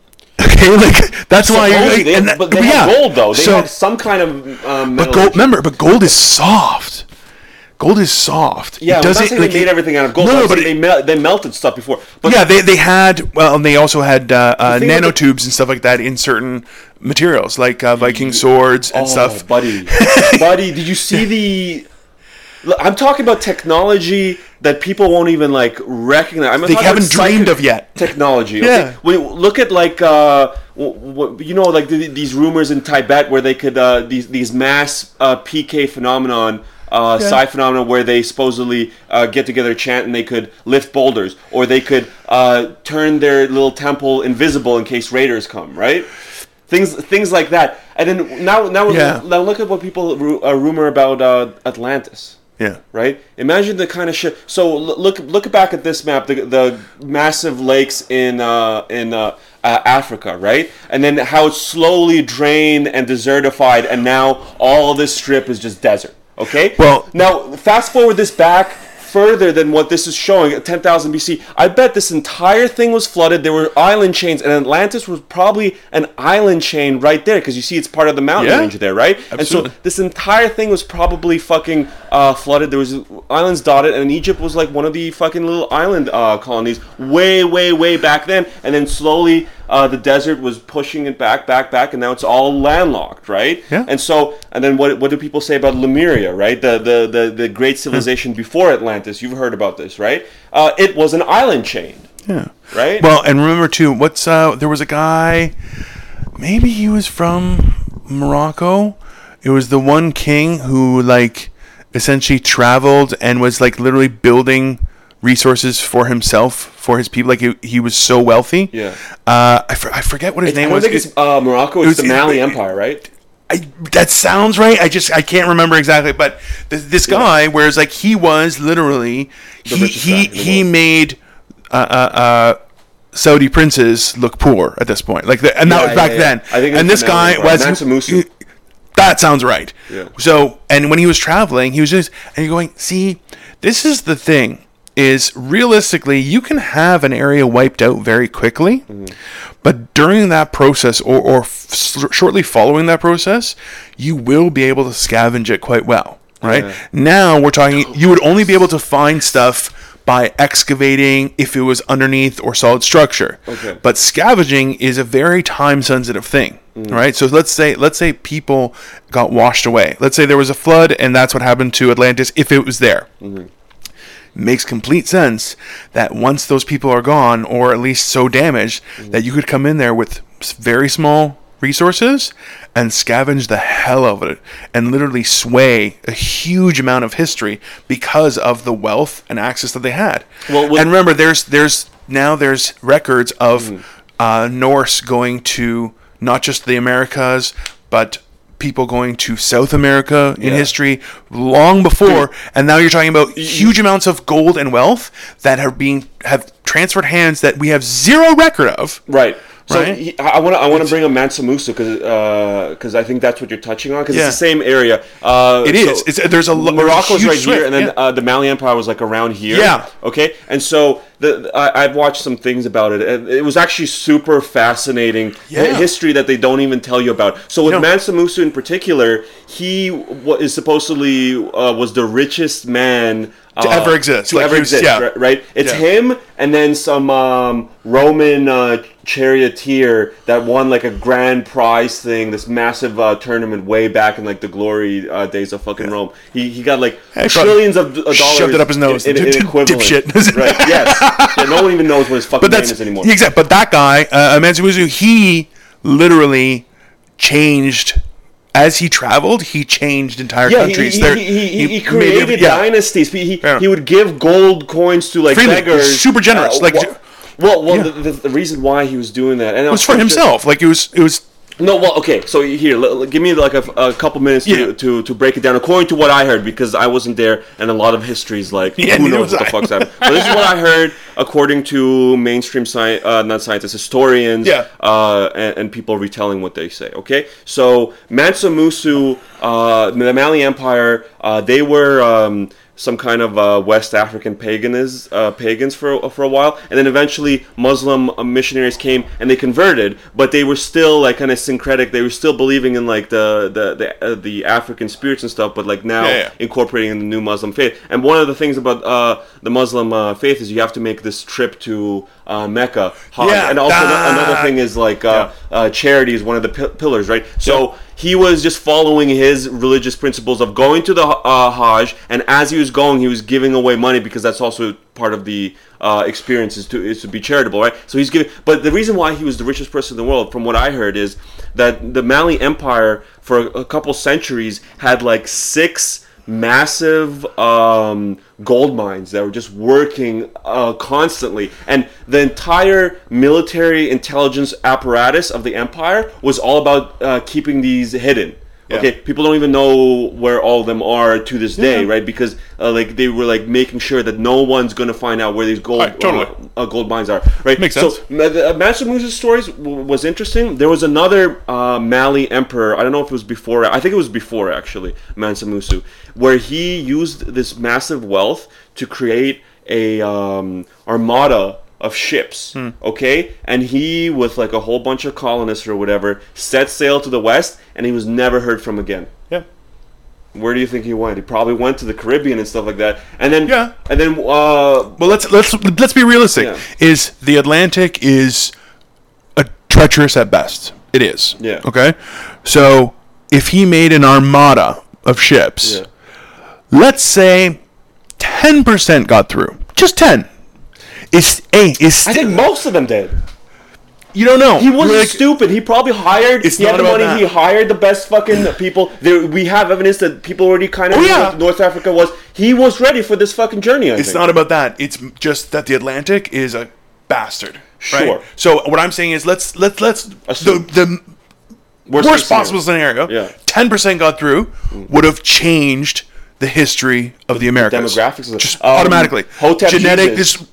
Speaker 3: Okay, like that's why you're like,
Speaker 2: they,
Speaker 3: and that-
Speaker 2: but they
Speaker 3: yeah.
Speaker 2: had gold though. They
Speaker 3: So-
Speaker 2: had some kind of um,
Speaker 3: but gold, remember, but gold is soft. Gold is soft.
Speaker 2: Yeah,
Speaker 3: it
Speaker 2: I'm not
Speaker 3: doesn't
Speaker 2: saying
Speaker 3: like
Speaker 2: they made everything out of gold.
Speaker 3: No,
Speaker 2: No,
Speaker 3: but
Speaker 2: they mel- they melted stuff before. But
Speaker 3: yeah, they, they had well, and they also had uh, uh,
Speaker 2: with the-
Speaker 3: nanotubes and stuff like that in certain materials, like uh, Viking swords and
Speaker 2: oh,
Speaker 3: stuff.
Speaker 2: buddy, buddy, did you see the? I'm talking about technology that people won't even like recognize. I'm
Speaker 3: They haven't dreamed of yet.
Speaker 2: Technology. Okay?
Speaker 3: Yeah.
Speaker 2: We look at like uh, you know, like the, these rumors in Tibet where they could uh, these these mass uh, PK phenomenon. Uh,
Speaker 3: Yeah.
Speaker 2: psi phenomena where they supposedly uh, get together, chant, and they could lift boulders, or they could uh, turn their little temple invisible in case raiders come, right? Things, things like that. And then now, now,
Speaker 3: Yeah.
Speaker 2: now look at what people ru- uh, rumor about uh, Atlantis
Speaker 3: Yeah,
Speaker 2: right? Imagine the kind of shit. So look look back at this map, the, the massive lakes in uh, in uh, uh, Africa, right? And then how it's slowly drained and desertified, and now all this strip is just desert. Okay.
Speaker 3: Well-
Speaker 2: now fast forward this back further than what this is showing at 10,000 BC. I bet this entire thing was flooded. There were island chains, and Atlantis was probably an island chain right there because you see it's part of the mountain
Speaker 3: Yeah.
Speaker 2: range there, right? Absolutely. And so this entire thing was probably fucking uh, flooded. There was islands dotted, and Egypt was like one of the fucking little island uh, colonies way, way, way back then. And then slowly, uh, the desert was pushing it back, back, back, and now it's all landlocked, right?
Speaker 3: Yeah.
Speaker 2: And so, and then what? What do people say about Lemuria, right? The the the, the great civilization before Atlantis. You've heard about this, right? Uh, it was an island chain,
Speaker 3: yeah.
Speaker 2: right?
Speaker 3: Well, and remember too, what's uh? There was a guy, maybe he was from Morocco. It was the one king who like essentially traveled and was like literally building resources for himself for his people. Like he, he was so wealthy.
Speaker 2: Yeah.
Speaker 3: Uh, I, for, I forget what his
Speaker 2: I
Speaker 3: name
Speaker 2: don't
Speaker 3: was.
Speaker 2: think it's uh, Morocco. It's
Speaker 3: was-
Speaker 2: the Mali Empire, right?
Speaker 3: I, that sounds right. I just I can't remember exactly, but th- this guy, whereas like he was literally he
Speaker 2: richest guy
Speaker 3: he,
Speaker 2: in the
Speaker 3: he
Speaker 2: world.
Speaker 3: made uh, uh, uh, Saudi princes look poor at this point, like the, and that
Speaker 2: Yeah,
Speaker 3: was back
Speaker 2: yeah, yeah.
Speaker 3: then.
Speaker 2: I think
Speaker 3: and
Speaker 2: it's
Speaker 3: this
Speaker 2: the Mali
Speaker 3: guy
Speaker 2: Empire.
Speaker 3: was
Speaker 2: Mansa Musa.
Speaker 3: that sounds right.
Speaker 2: Yeah.
Speaker 3: So, and when he was traveling, he was just, and you're going, see, this is the thing, is realistically, you can have an area wiped out very quickly,
Speaker 2: Mm-hmm.
Speaker 3: but during that process, or, or f- shortly following that process, you will be able to scavenge it quite well, right?
Speaker 2: Yeah.
Speaker 3: Now we're talking, you would only be able to find stuff by excavating if it was underneath or solid structure.
Speaker 2: Okay.
Speaker 3: But scavenging is a very time sensitive thing, right? So let's say let's say people got washed away. Let's say there was a flood and that's what happened to Atlantis if it was there. Makes complete sense that once those people are gone or at least so damaged that you could come in there with very small resources and scavenge the hell out of it and literally sway a huge amount of history because of the wealth and access that they had.
Speaker 2: Well,
Speaker 3: and remember, there's there's now there's records of uh, Norse going to not just the Americas, but people going to South America in
Speaker 2: Yeah.
Speaker 3: history long before, and now you're talking about huge amounts of gold and wealth that are being have transferred hands that we have zero record of.
Speaker 2: Right. So
Speaker 3: Right?
Speaker 2: he, I want to I want to bring up Mansa Musa because I think that's what you're touching on because
Speaker 3: Yeah.
Speaker 2: it's the same area. Uh,
Speaker 3: It is. It's- there's a
Speaker 2: Morocco's right
Speaker 3: switch,
Speaker 2: here, and then
Speaker 3: yeah.
Speaker 2: uh, the Mali Empire was like around here.
Speaker 3: Yeah.
Speaker 2: Okay. And so the I, I've watched some things about it, and it was actually super fascinating
Speaker 3: Yeah.
Speaker 2: history that they don't even tell you about. So with
Speaker 3: No.
Speaker 2: Mansa Musa in particular, he is supposedly uh, was the richest man.
Speaker 3: To
Speaker 2: uh,
Speaker 3: ever exist.
Speaker 2: To
Speaker 3: Like,
Speaker 2: ever exist,
Speaker 3: yeah.
Speaker 2: right? right? It's
Speaker 3: Yeah.
Speaker 2: him and then some um, Roman uh, charioteer that won like a grand prize thing, this massive uh, tournament way back in like the glory uh, days of fucking Rome. He, he got like
Speaker 3: Hey,
Speaker 2: trillions of d- dollars.
Speaker 3: shoved it up his nose.
Speaker 2: In, in, in equivalent.
Speaker 3: Dipshit.
Speaker 2: right? Yes. Yeah, no one even knows what his fucking
Speaker 3: But
Speaker 2: name is anymore.
Speaker 3: exact. But that guy, uh, Musa, he literally changed as he traveled, he changed entire
Speaker 2: Yeah,
Speaker 3: countries.
Speaker 2: he,
Speaker 3: There-
Speaker 2: he, he, he, created
Speaker 3: it- yeah.
Speaker 2: dynasties. He, he,
Speaker 3: Yeah.
Speaker 2: would give gold coins to like
Speaker 3: Freely.
Speaker 2: beggars.
Speaker 3: Super generous, like-
Speaker 2: well, well, well
Speaker 3: Yeah.
Speaker 2: the, the, the reason why he was doing that, and
Speaker 3: It was for himself. Like it was, it was.
Speaker 2: No, well, okay. So here, l- l- give me like a, a couple minutes to,
Speaker 3: Yeah.
Speaker 2: to, to break it down according to what I heard because I wasn't there, and a lot of history is like
Speaker 3: Yeah,
Speaker 2: who knows what the fuck's happening. But this is what I heard according to mainstream science, uh, not scientists, historians,
Speaker 3: Yeah.
Speaker 2: uh, and, and people retelling what they say. Okay, so Mansa Musa, uh, the Mali Empire, uh, they were. Um, some kind of uh, West African paganism, uh, pagans for for a while, and then eventually Muslim uh, missionaries came and they converted, but they were still like kind of syncretic. They were still believing in like the the the, uh, the African spirits and stuff, but like now
Speaker 3: Yeah, yeah.
Speaker 2: incorporating in the new Muslim faith. And one of the things about uh, the Muslim uh, faith is you have to make this trip to uh, Mecca, Hajj.
Speaker 3: Yeah,
Speaker 2: and also
Speaker 3: that-
Speaker 2: another thing is like uh,
Speaker 3: Yeah.
Speaker 2: uh, charity is one of the pi- pillars, right? So he was just following his religious principles of going to the uh, Hajj, and as he was going, he was giving away money because that's also part of the uh, experience is to is to be charitable, right? So he's giving. But the reason why he was the richest person in the world, from what I heard, is that the Mali Empire for a, a couple centuries had like six massive um, gold mines that were just working uh, constantly, and the entire military intelligence apparatus of the empire was all about uh, keeping these hidden.
Speaker 3: Yeah.
Speaker 2: Okay, people don't even know where all of them are to this day, right? Because uh, like they were like making sure that no one's gonna find out where these gold
Speaker 3: Right, totally.
Speaker 2: uh, uh, gold mines are, right?
Speaker 3: Makes sense.
Speaker 2: So uh, Mansa Musa's stories w- was interesting. There was another uh, Mali emperor. I don't know if it was before. I think it was before actually Mansa Musa, where he used this massive wealth to create a um, armada of ships.
Speaker 3: Hmm.
Speaker 2: Okay, and he with like a whole bunch of colonists or whatever set sail to the west, and he was never heard from again.
Speaker 3: Yeah.
Speaker 2: Where do you think he went? He probably went to the Caribbean and stuff like that. And then
Speaker 3: Yeah.
Speaker 2: and then uh,
Speaker 3: Well, let's let's let's be realistic.
Speaker 2: Yeah.
Speaker 3: Is the Atlantic is a treacherous at best? It is.
Speaker 2: Yeah.
Speaker 3: Okay. So if he made an armada of ships,
Speaker 2: yeah.
Speaker 3: let's say ten percent got through, just ten. Is a is
Speaker 2: I think most of them did.
Speaker 3: you don't know.
Speaker 2: He wasn't
Speaker 3: Like,
Speaker 2: stupid. He probably hired.
Speaker 3: It's
Speaker 2: he had
Speaker 3: not
Speaker 2: the
Speaker 3: about
Speaker 2: money.
Speaker 3: that.
Speaker 2: He hired the best fucking people. There, we have evidence that people already kind of
Speaker 3: Oh,
Speaker 2: knew
Speaker 3: yeah.
Speaker 2: what North Africa was. He was ready for this fucking journey. I
Speaker 3: It's
Speaker 2: think.
Speaker 3: not about that. It's just that the Atlantic is a bastard. right?
Speaker 2: Sure.
Speaker 3: So what I'm saying is let's let's let's the
Speaker 2: Assume.
Speaker 3: the
Speaker 2: Worst
Speaker 3: worst
Speaker 2: case
Speaker 3: possible scenario.
Speaker 2: Yeah.
Speaker 3: Ten percent got through would have changed the history of the Americas.
Speaker 2: demographics of-
Speaker 3: just
Speaker 2: Um,
Speaker 3: automatically.
Speaker 2: Hotep
Speaker 3: Genetic.
Speaker 2: Jesus.
Speaker 3: Just-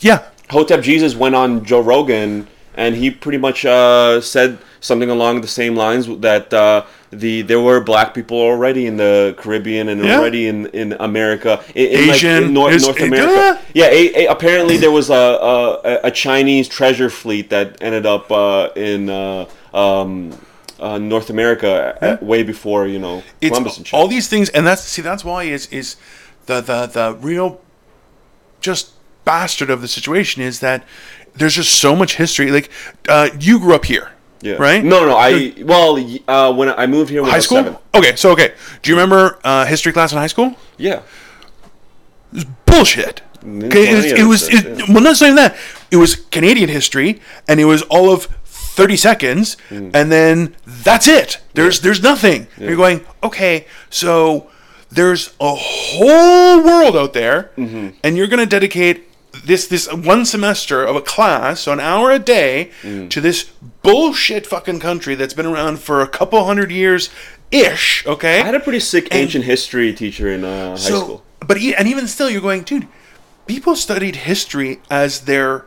Speaker 3: yeah.
Speaker 2: Hotep Jesus went on Joe Rogan, and he pretty much uh, said something along the same lines that uh, the there were black people already in the Caribbean and
Speaker 3: Yeah.
Speaker 2: already in, in America, in, in, like,
Speaker 3: Asian,
Speaker 2: in North, North
Speaker 3: uh,
Speaker 2: America. Yeah, a, a, apparently there was a, a a Chinese treasure fleet that ended up uh, in. Uh, um, uh, North America uh, way before you know
Speaker 3: It's
Speaker 2: Columbus
Speaker 3: all these things, and that's see that's why is is the the the real just bastard of the situation is that there's just so much history. Like uh, you grew up here,
Speaker 2: yeah.
Speaker 3: right?
Speaker 2: No, no. I well, uh, when I moved here when I
Speaker 3: high
Speaker 2: was
Speaker 3: school.
Speaker 2: seven.
Speaker 3: Okay, so okay, do you remember uh, history class in high school?
Speaker 2: Yeah.
Speaker 3: bullshit. Okay, it was, it was it, well, not saying that. It was Canadian history, and it was all of thirty seconds, and then that's it. There's there's nothing. You're going okay. So there's a whole world out there, and you're going to dedicate this this one semester of a class, so an hour a day, to this bullshit fucking country that's been around for a couple hundred years ish. Okay,
Speaker 2: I had a pretty sick ancient history teacher in uh, high
Speaker 3: so,
Speaker 2: school.
Speaker 3: But e- and even still, you're going, dude. People studied history as their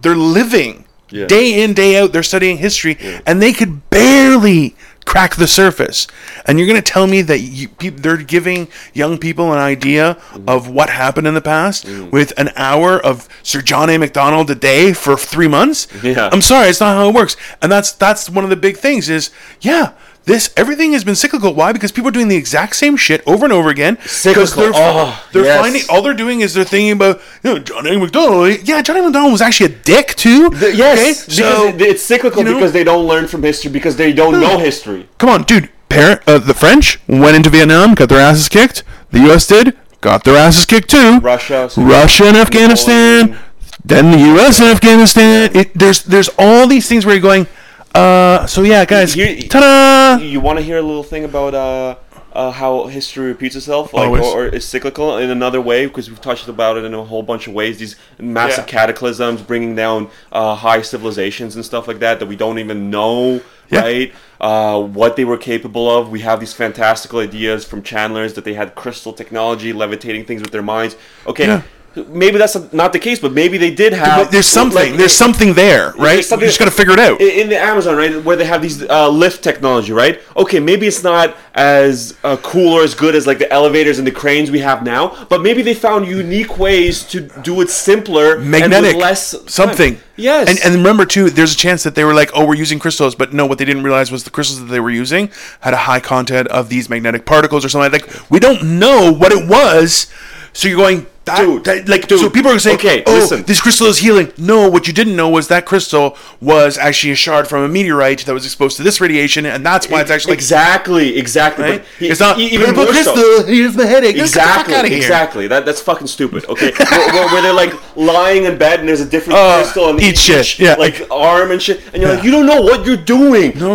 Speaker 3: they're living
Speaker 2: Yeah.
Speaker 3: day in day out. They're studying history, and they could barely crack the surface. And you're going to tell me that you, pe- they're giving young people an idea
Speaker 2: Mm-hmm.
Speaker 3: of what happened in the past with an hour of Sir John A. Macdonald a day for three months?
Speaker 2: Yeah.
Speaker 3: I'm sorry, it's not how it works. And that's that's one of the big things is yeah. This everything has been cyclical. Why? Because people are doing the exact same shit over and over again. Because
Speaker 2: Cyclical.
Speaker 3: they're
Speaker 2: Oh,
Speaker 3: they're
Speaker 2: yes.
Speaker 3: finding all they're doing is they're thinking about you know John A. Macdonald. Yeah, John A. Macdonald was actually a dick too.
Speaker 2: The- yes,
Speaker 3: Okay? so
Speaker 2: it- it's cyclical
Speaker 3: you know-
Speaker 2: because they don't learn from history because they don't know history.
Speaker 3: come on, dude. Parent, uh, the French went into Vietnam, got their asses kicked. The U.S. did, got their asses kicked too.
Speaker 2: Russia,
Speaker 3: Russia and Afghanistan, then the U.S. and Afghanistan. It, there's there's all these things where you're going. Uh, so yeah, guys,
Speaker 2: Here-
Speaker 3: ta-da!
Speaker 2: You want to hear a little thing about uh, uh, how history repeats itself, like,
Speaker 3: Always.
Speaker 2: or, or is cyclical in another way? Because we've touched about it in a whole bunch of ways. These massive
Speaker 3: Yeah.
Speaker 2: cataclysms bringing down uh, high civilizations and stuff like that that we don't even know,
Speaker 3: Yeah.
Speaker 2: right? Uh, what they were capable of. We have these fantastical ideas from channelers that they had crystal technology, levitating things with their minds. Okay.
Speaker 3: Yeah.
Speaker 2: Maybe that's not the case, but maybe they did have.
Speaker 3: But there's something.
Speaker 2: like,
Speaker 3: there's something there, right?
Speaker 2: something-
Speaker 3: just got to figure it out.
Speaker 2: in, the Amazon, right, where they have these uh, lift technology, right? Okay, maybe it's not as uh, cool or as good as like the elevators and the cranes we have now, but maybe they found unique ways to do it simpler,
Speaker 3: magnetic
Speaker 2: less
Speaker 3: something.
Speaker 2: Yes,
Speaker 3: And and remember too, there's a chance that they were like, oh, we're using crystals, but no, what they didn't realize was the crystals that they were using had a high content of these magnetic particles or something like that. We don't know what it was. So you're going, that,
Speaker 2: Dude,
Speaker 3: that- like,
Speaker 2: dude,
Speaker 3: so people are saying,
Speaker 2: okay,
Speaker 3: oh,
Speaker 2: listen.
Speaker 3: this crystal is healing. No, what you didn't know was that crystal was actually a shard from a meteorite that was exposed to this radiation, and that's why it's actually
Speaker 2: exactly, exactly.
Speaker 3: Right?
Speaker 2: He-
Speaker 3: it's not
Speaker 2: e- even
Speaker 3: purple
Speaker 2: more so.
Speaker 3: crystal. Here's my headache.
Speaker 2: Exactly,
Speaker 3: the fuck out of here.
Speaker 2: exactly. That that's fucking stupid. Okay, where, where, where they're like lying in bed and there's a different
Speaker 3: Oh,
Speaker 2: crystal on
Speaker 3: eat
Speaker 2: each
Speaker 3: shit, yeah.
Speaker 2: like arm and shit, and you're like, you don't know what you're doing.
Speaker 3: No.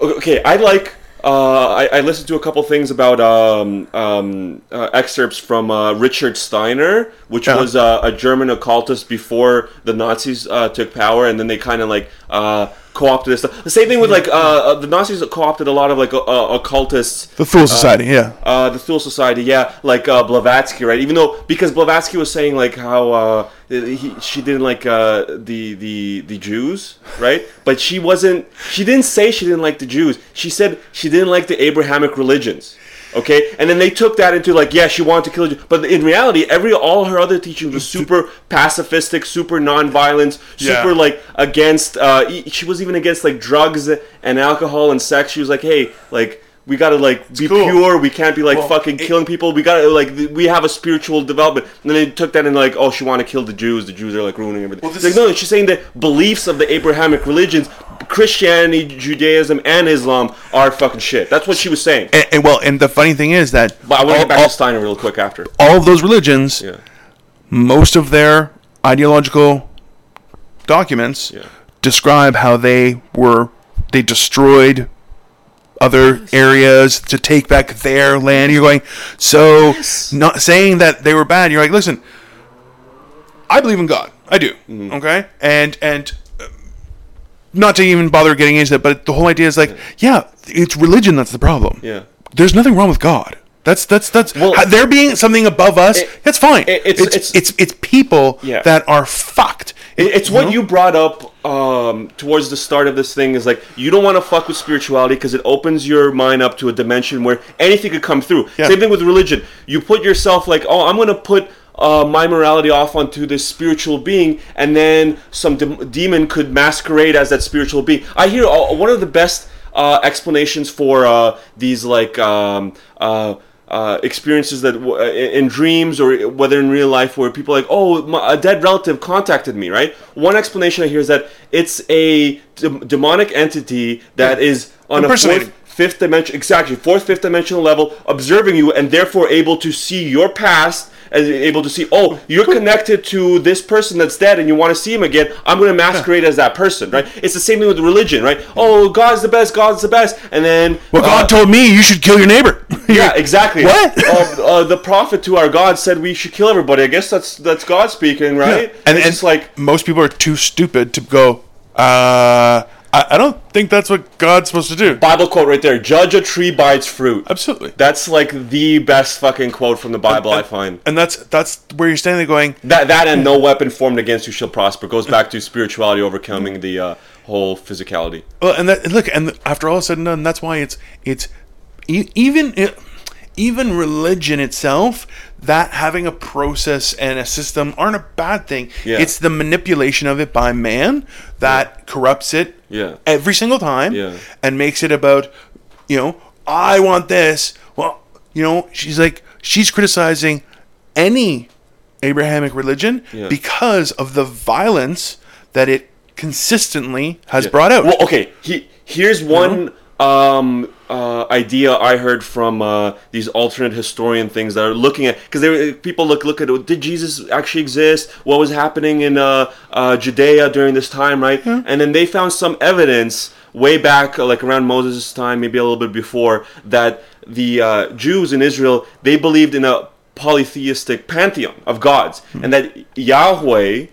Speaker 2: But okay, I like. Uh, I, I listened to a couple things about um, um, uh, excerpts from uh, Richard Steiner, which
Speaker 3: Yeah.
Speaker 2: was uh, a German occultist before the Nazis uh, took power, and then they kind of like uh, co-opted this stuff. The same thing with like uh, uh, the Nazis co-opted a lot of like uh, uh, occultists
Speaker 3: The Thule Society, yeah.
Speaker 2: uh, the Thule Society, yeah, like uh, Blavatsky, right? Even though because Blavatsky was saying like how uh, he, she didn't like uh, the the the Jews, right? But she wasn't. She didn't say she didn't like the Jews. She said she didn't like the Abrahamic religions. Okay, and then they took that into like, yeah, she wanted to kill you, but in reality, every all her other teachings was super pacifistic, super non-violence,
Speaker 3: Yeah.
Speaker 2: super like against. Uh, she was even against like drugs and alcohol and sex. She was like, hey, like we gotta like be
Speaker 3: cool.
Speaker 2: pure. We can't be like
Speaker 3: Well,
Speaker 2: fucking
Speaker 3: it-
Speaker 2: killing people. We gotta like th- we have a spiritual development. And then they took that and like, oh, she want to kill the Jews. The Jews are like ruining everything.
Speaker 3: Well,
Speaker 2: It's
Speaker 3: this
Speaker 2: like no, she's saying the beliefs of the Abrahamic religions, Christianity, Judaism, and Islam are fucking shit. That's what she was saying.
Speaker 3: And, and well, and the funny thing is that
Speaker 2: But I want to
Speaker 3: all,
Speaker 2: get back
Speaker 3: all-
Speaker 2: to Steiner real quick after.
Speaker 3: all of those religions,
Speaker 2: Yeah.
Speaker 3: most of their ideological documents
Speaker 2: Yeah.
Speaker 3: describe how they were they destroyed other areas to take back their land. You're going so not saying that they were bad. You're like, listen, I believe in God. I do.
Speaker 2: Mm-hmm.
Speaker 3: Okay, and and. uh, Not to even bother getting into that, but the whole idea is like, yeah, it's religion that's the problem.
Speaker 2: Yeah.
Speaker 3: there's nothing wrong with God. That's that's that's
Speaker 2: Well-
Speaker 3: there being something above us.
Speaker 2: It-
Speaker 3: that's fine.
Speaker 2: it- it's-
Speaker 3: it's,
Speaker 2: it's-
Speaker 3: it's it's people
Speaker 2: Yeah.
Speaker 3: that are fucked.
Speaker 2: It- It's what
Speaker 3: know?
Speaker 2: you brought up um, towards the start of this thing is like you don't want to fuck with spirituality because it opens your mind up to a dimension where anything could come through.
Speaker 3: Yeah.
Speaker 2: Same thing with religion. You put yourself like, oh, I'm gonna put uh, my morality off onto this spiritual being, and then some de- demon could masquerade as that spiritual being. I hear uh, one of the best uh, explanations for uh, these like. Um, uh, experiences that w- uh, in dreams or whether in real life where people are like oh my, a dead relative contacted me right? One explanation i hear is that it's a d- demonic entity that is on a fourth fifth dimension exactly fourth fifth dimensional level observing you and therefore able to see your past and able to see oh you're connected to this person that's dead and you want to see him again i'm going to masquerade as that person right it's the same thing with religion right oh god's the best god's the best and then
Speaker 3: Well,
Speaker 2: uh,
Speaker 3: God told me you should kill your neighbor.
Speaker 2: yeah, exactly.
Speaker 3: What?
Speaker 2: Uh, uh, the prophet to our God said we should kill everybody. I guess that's that's God speaking, right?
Speaker 3: And
Speaker 2: it's
Speaker 3: it's
Speaker 2: just like
Speaker 3: most people are too stupid to go. Uh, I, I don't think that's what God's supposed to do.
Speaker 2: Bible quote right there: "Judge a tree by its fruit."
Speaker 3: Absolutely.
Speaker 2: That's like the best fucking quote from the Bible I find.
Speaker 3: And that's that's where you're standing there going.
Speaker 2: That that and no weapon formed against you shall prosper goes back to spirituality overcoming the uh, whole physicality.
Speaker 3: Well, and that look, and after all said and done, that's why it's it's even it, even religion itself. That having a process and a system aren't a bad thing.
Speaker 2: Yeah.
Speaker 3: It's the manipulation of it by man that corrupts it
Speaker 2: Yeah.
Speaker 3: every single time
Speaker 2: Yeah.
Speaker 3: and makes it about, you know, I want this. Well, you know, she's like she's criticizing any Abrahamic religion
Speaker 2: Yeah.
Speaker 3: because of the violence that it consistently has
Speaker 2: Yeah.
Speaker 3: brought out.
Speaker 2: Well, okay. He here's one um, uh, idea I heard from uh, these alternate historian things that are looking at because people look look at did Jesus actually exist? What was happening in uh, uh, Judea during this time, right? And then they found some evidence way back, uh, like around Moses' time, maybe a little bit before, that the uh, Jews in Israel they believed in a polytheistic pantheon of gods, and that Yahweh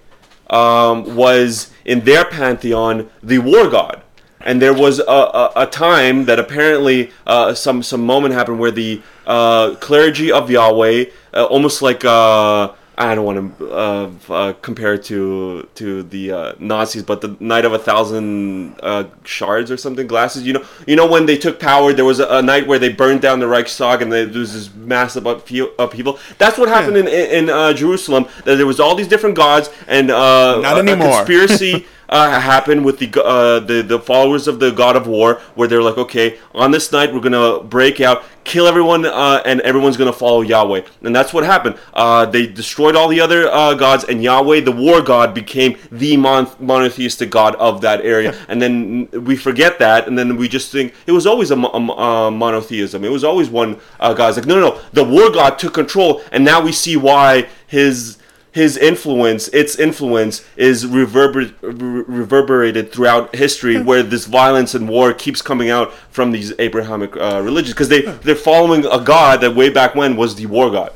Speaker 2: um, was in their pantheon the war god. And there was a, a, a time that apparently uh, some some moment happened where the uh, clergy of Yahweh, uh, almost like uh, I don't want to uh, uh, compare it to to the uh, Nazis, but the night of a thousand uh, shards or something glasses. You know, you know when they took power, there was a, a night where they burned down the Reichstag and there was this massive uphe- upheaval. That's what happened in in, in uh, Jerusalem. That there was all these different gods and uh,
Speaker 3: Not
Speaker 2: a- a conspiracy. Uh, happened with the, uh, the the followers of the God of War, where they're like, okay, on this night we're gonna break out, kill everyone, uh, and everyone's gonna follow Yahweh, and that's what happened. Uh, they destroyed all the other uh, gods, and Yahweh, the War God, became the mon- monotheistic God of that area. And then we forget that, and then we just think it was always a, mo- a monotheism. It was always one uh, God. It's like no, no, no, the War God took control, and now we see why his his influence, its influence, is reverber- reverberated throughout history, where this violence and war keeps coming out from these Abrahamic uh, religions, because they they're following a god that way back when was the war god.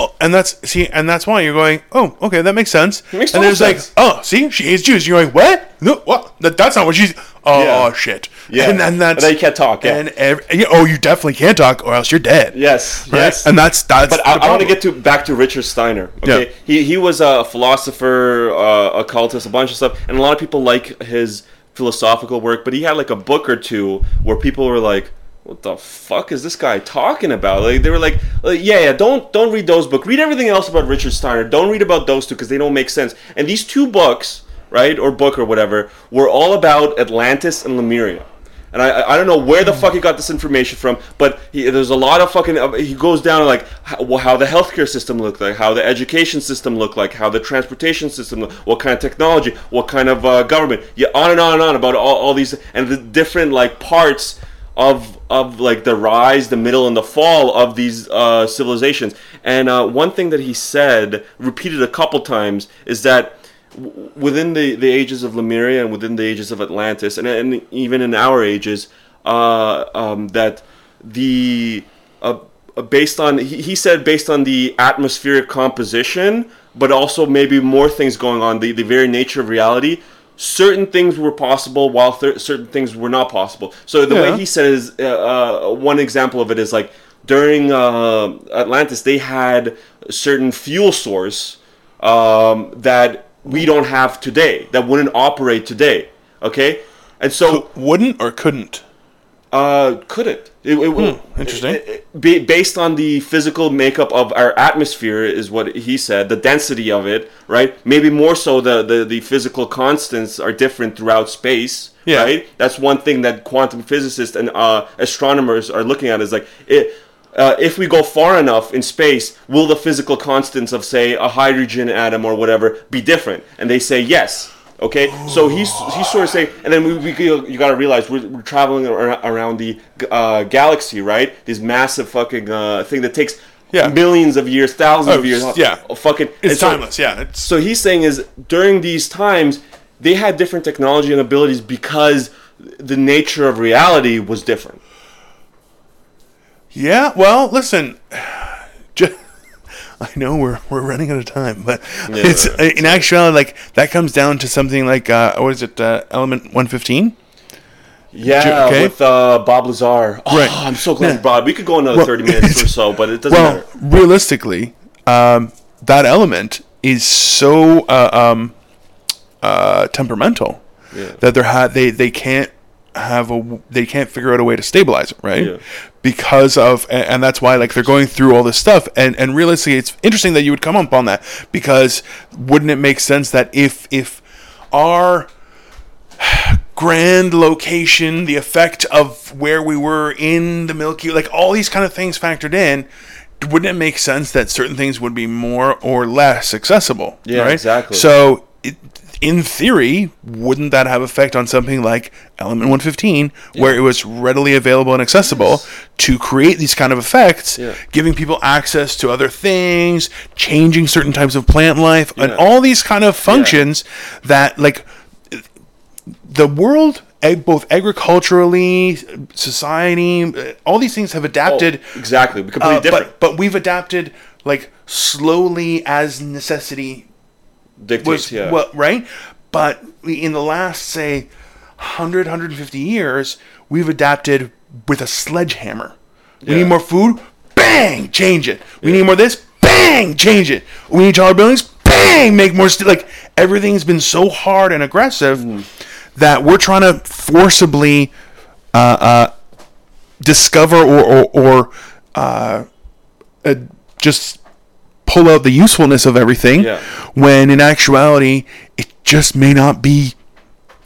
Speaker 3: Oh, and that's see, and that's why you're going. Oh, okay, that makes sense.
Speaker 2: It makes
Speaker 3: and there's like,
Speaker 2: sense.
Speaker 3: oh, see, she hates Jews. You're like, what? No, what? That, that's not what she's. Oh,
Speaker 2: Yeah.
Speaker 3: oh, shit.
Speaker 2: Yeah.
Speaker 3: and then that's
Speaker 2: And then you can't talk, yeah.
Speaker 3: And ev- yeah, oh, you definitely can't talk, or else you're dead.
Speaker 2: Yes,
Speaker 3: Right?
Speaker 2: yes.
Speaker 3: And that's that's.
Speaker 2: But I, I want to get to back to Richard Steiner. Okay,
Speaker 3: Yeah.
Speaker 2: he he was a philosopher, uh, occultist, a bunch of stuff, and a lot of people like his philosophical work. But he had like a book or two where people were like, "What the fuck is this guy talking about?" Like they were like, like, "Yeah, yeah, don't don't read those books. Read everything else about Richard Steiner. Don't read about those two because they don't make sense." And these two books, right, or book or whatever, were all about Atlantis and Lemuria. And I, I- don't know where the fuck he got this information from, but he, there's a lot of fucking. uh, He goes down like how, how the healthcare system looked like, how the education system looked like, how the transportation system, looked, what kind of technology, what kind of uh, government, yeah, on and on and on about all, all these and the different like parts of of like the rise, the middle, and the fall of these uh, civilizations. And uh, one thing that he said, repeated a couple times, is that w- within the, the ages of Lemuria and within the ages of Atlantis, and, and even in our ages, uh, um, that the uh, uh, based on he, he said based on the atmospheric composition, but also maybe more things going on, the, the very nature of reality. Certain things were possible, while th- certain things were not possible. So the
Speaker 3: Yeah.
Speaker 2: way he said is uh, uh, one example of it is like during uh, Atlantis, they had a certain fuel source um, that we don't have today, that wouldn't operate today. Okay, and so
Speaker 3: wouldn't or couldn't.
Speaker 2: uh, couldn't. It, it-
Speaker 3: Hmm, interesting.
Speaker 2: it- it- based on the physical makeup of our atmosphere, is what he said. The density of it, right? Maybe more so. The the, the physical constants are different throughout space.
Speaker 3: Yeah.
Speaker 2: Right. That's one thing that quantum physicists and uh, astronomers are looking at. Is like it. Uh, if we go far enough in space, will the physical constants of, say, a hydrogen atom or whatever be different? And they say yes. Okay, so he's he's sort of saying, and then we, we you got to realize we're, we're traveling around the uh, galaxy, right? This massive fucking uh, thing that takes
Speaker 3: Yeah.
Speaker 2: millions of years, thousands
Speaker 3: Oh,
Speaker 2: of years.
Speaker 3: yeah.
Speaker 2: oh, fucking.
Speaker 3: It's
Speaker 2: so-
Speaker 3: timeless. Yeah. It's
Speaker 2: so he's saying is during these times they had different technology and abilities because the nature of reality was different.
Speaker 3: Yeah, well, listen. ju- I know we're we're running out of time, but it's in actuality like that comes down to something like uh, what is it? Uh, element one fifteen.
Speaker 2: Yeah,
Speaker 3: okay.
Speaker 2: with uh, Bob Lazar. Oh,
Speaker 3: Right.
Speaker 2: I'm so glad
Speaker 3: Yeah.
Speaker 2: it. We could go another
Speaker 3: Well,
Speaker 2: 30 minutes or so, but it doesn't
Speaker 3: Well,
Speaker 2: matter.
Speaker 3: realistically, um, that element is so uh, um, uh, temperamental
Speaker 2: Yeah.
Speaker 3: that they're ha- they they can't have a they can't figure out a way to stabilize it, right?
Speaker 2: Yeah.
Speaker 3: Because of and, that's why like they're going through all this stuff and and realistically, it's interesting that you would come up on that because wouldn't it make sense that if if our grand location, the effect of where we were in the Milky, like all these kind of things factored in, wouldn't it make sense that certain things would be more or less accessible?
Speaker 2: Yeah,
Speaker 3: right?
Speaker 2: exactly.
Speaker 3: So it, in theory, wouldn't that have effect on something like Element 115, where it was readily available and accessible to create these kind of effects,
Speaker 2: Yeah.
Speaker 3: giving people access to other things, changing certain types of plant life, and all these kind of functions that, like, the world, both agriculturally, society, uh, all these things have adapted.
Speaker 2: Oh, exactly. Completely
Speaker 3: uh,
Speaker 2: different.
Speaker 3: But, but we've adapted like slowly as necessity
Speaker 2: Dictates,
Speaker 3: was
Speaker 2: yeah.
Speaker 3: well, right? But in the last say 100 150 years, we've adapted with a sledgehammer. We
Speaker 2: Yeah.
Speaker 3: need more food, bang, change it. We need more this, bang, change it. We need taller buildings, bang, make more st- like everything's been so hard and aggressive
Speaker 2: Mm-hmm.
Speaker 3: that we're trying to forcibly uh, uh, discover or or, or uh, uh, just pull out the usefulness of everything
Speaker 2: Yeah.
Speaker 3: when in actuality it just may not be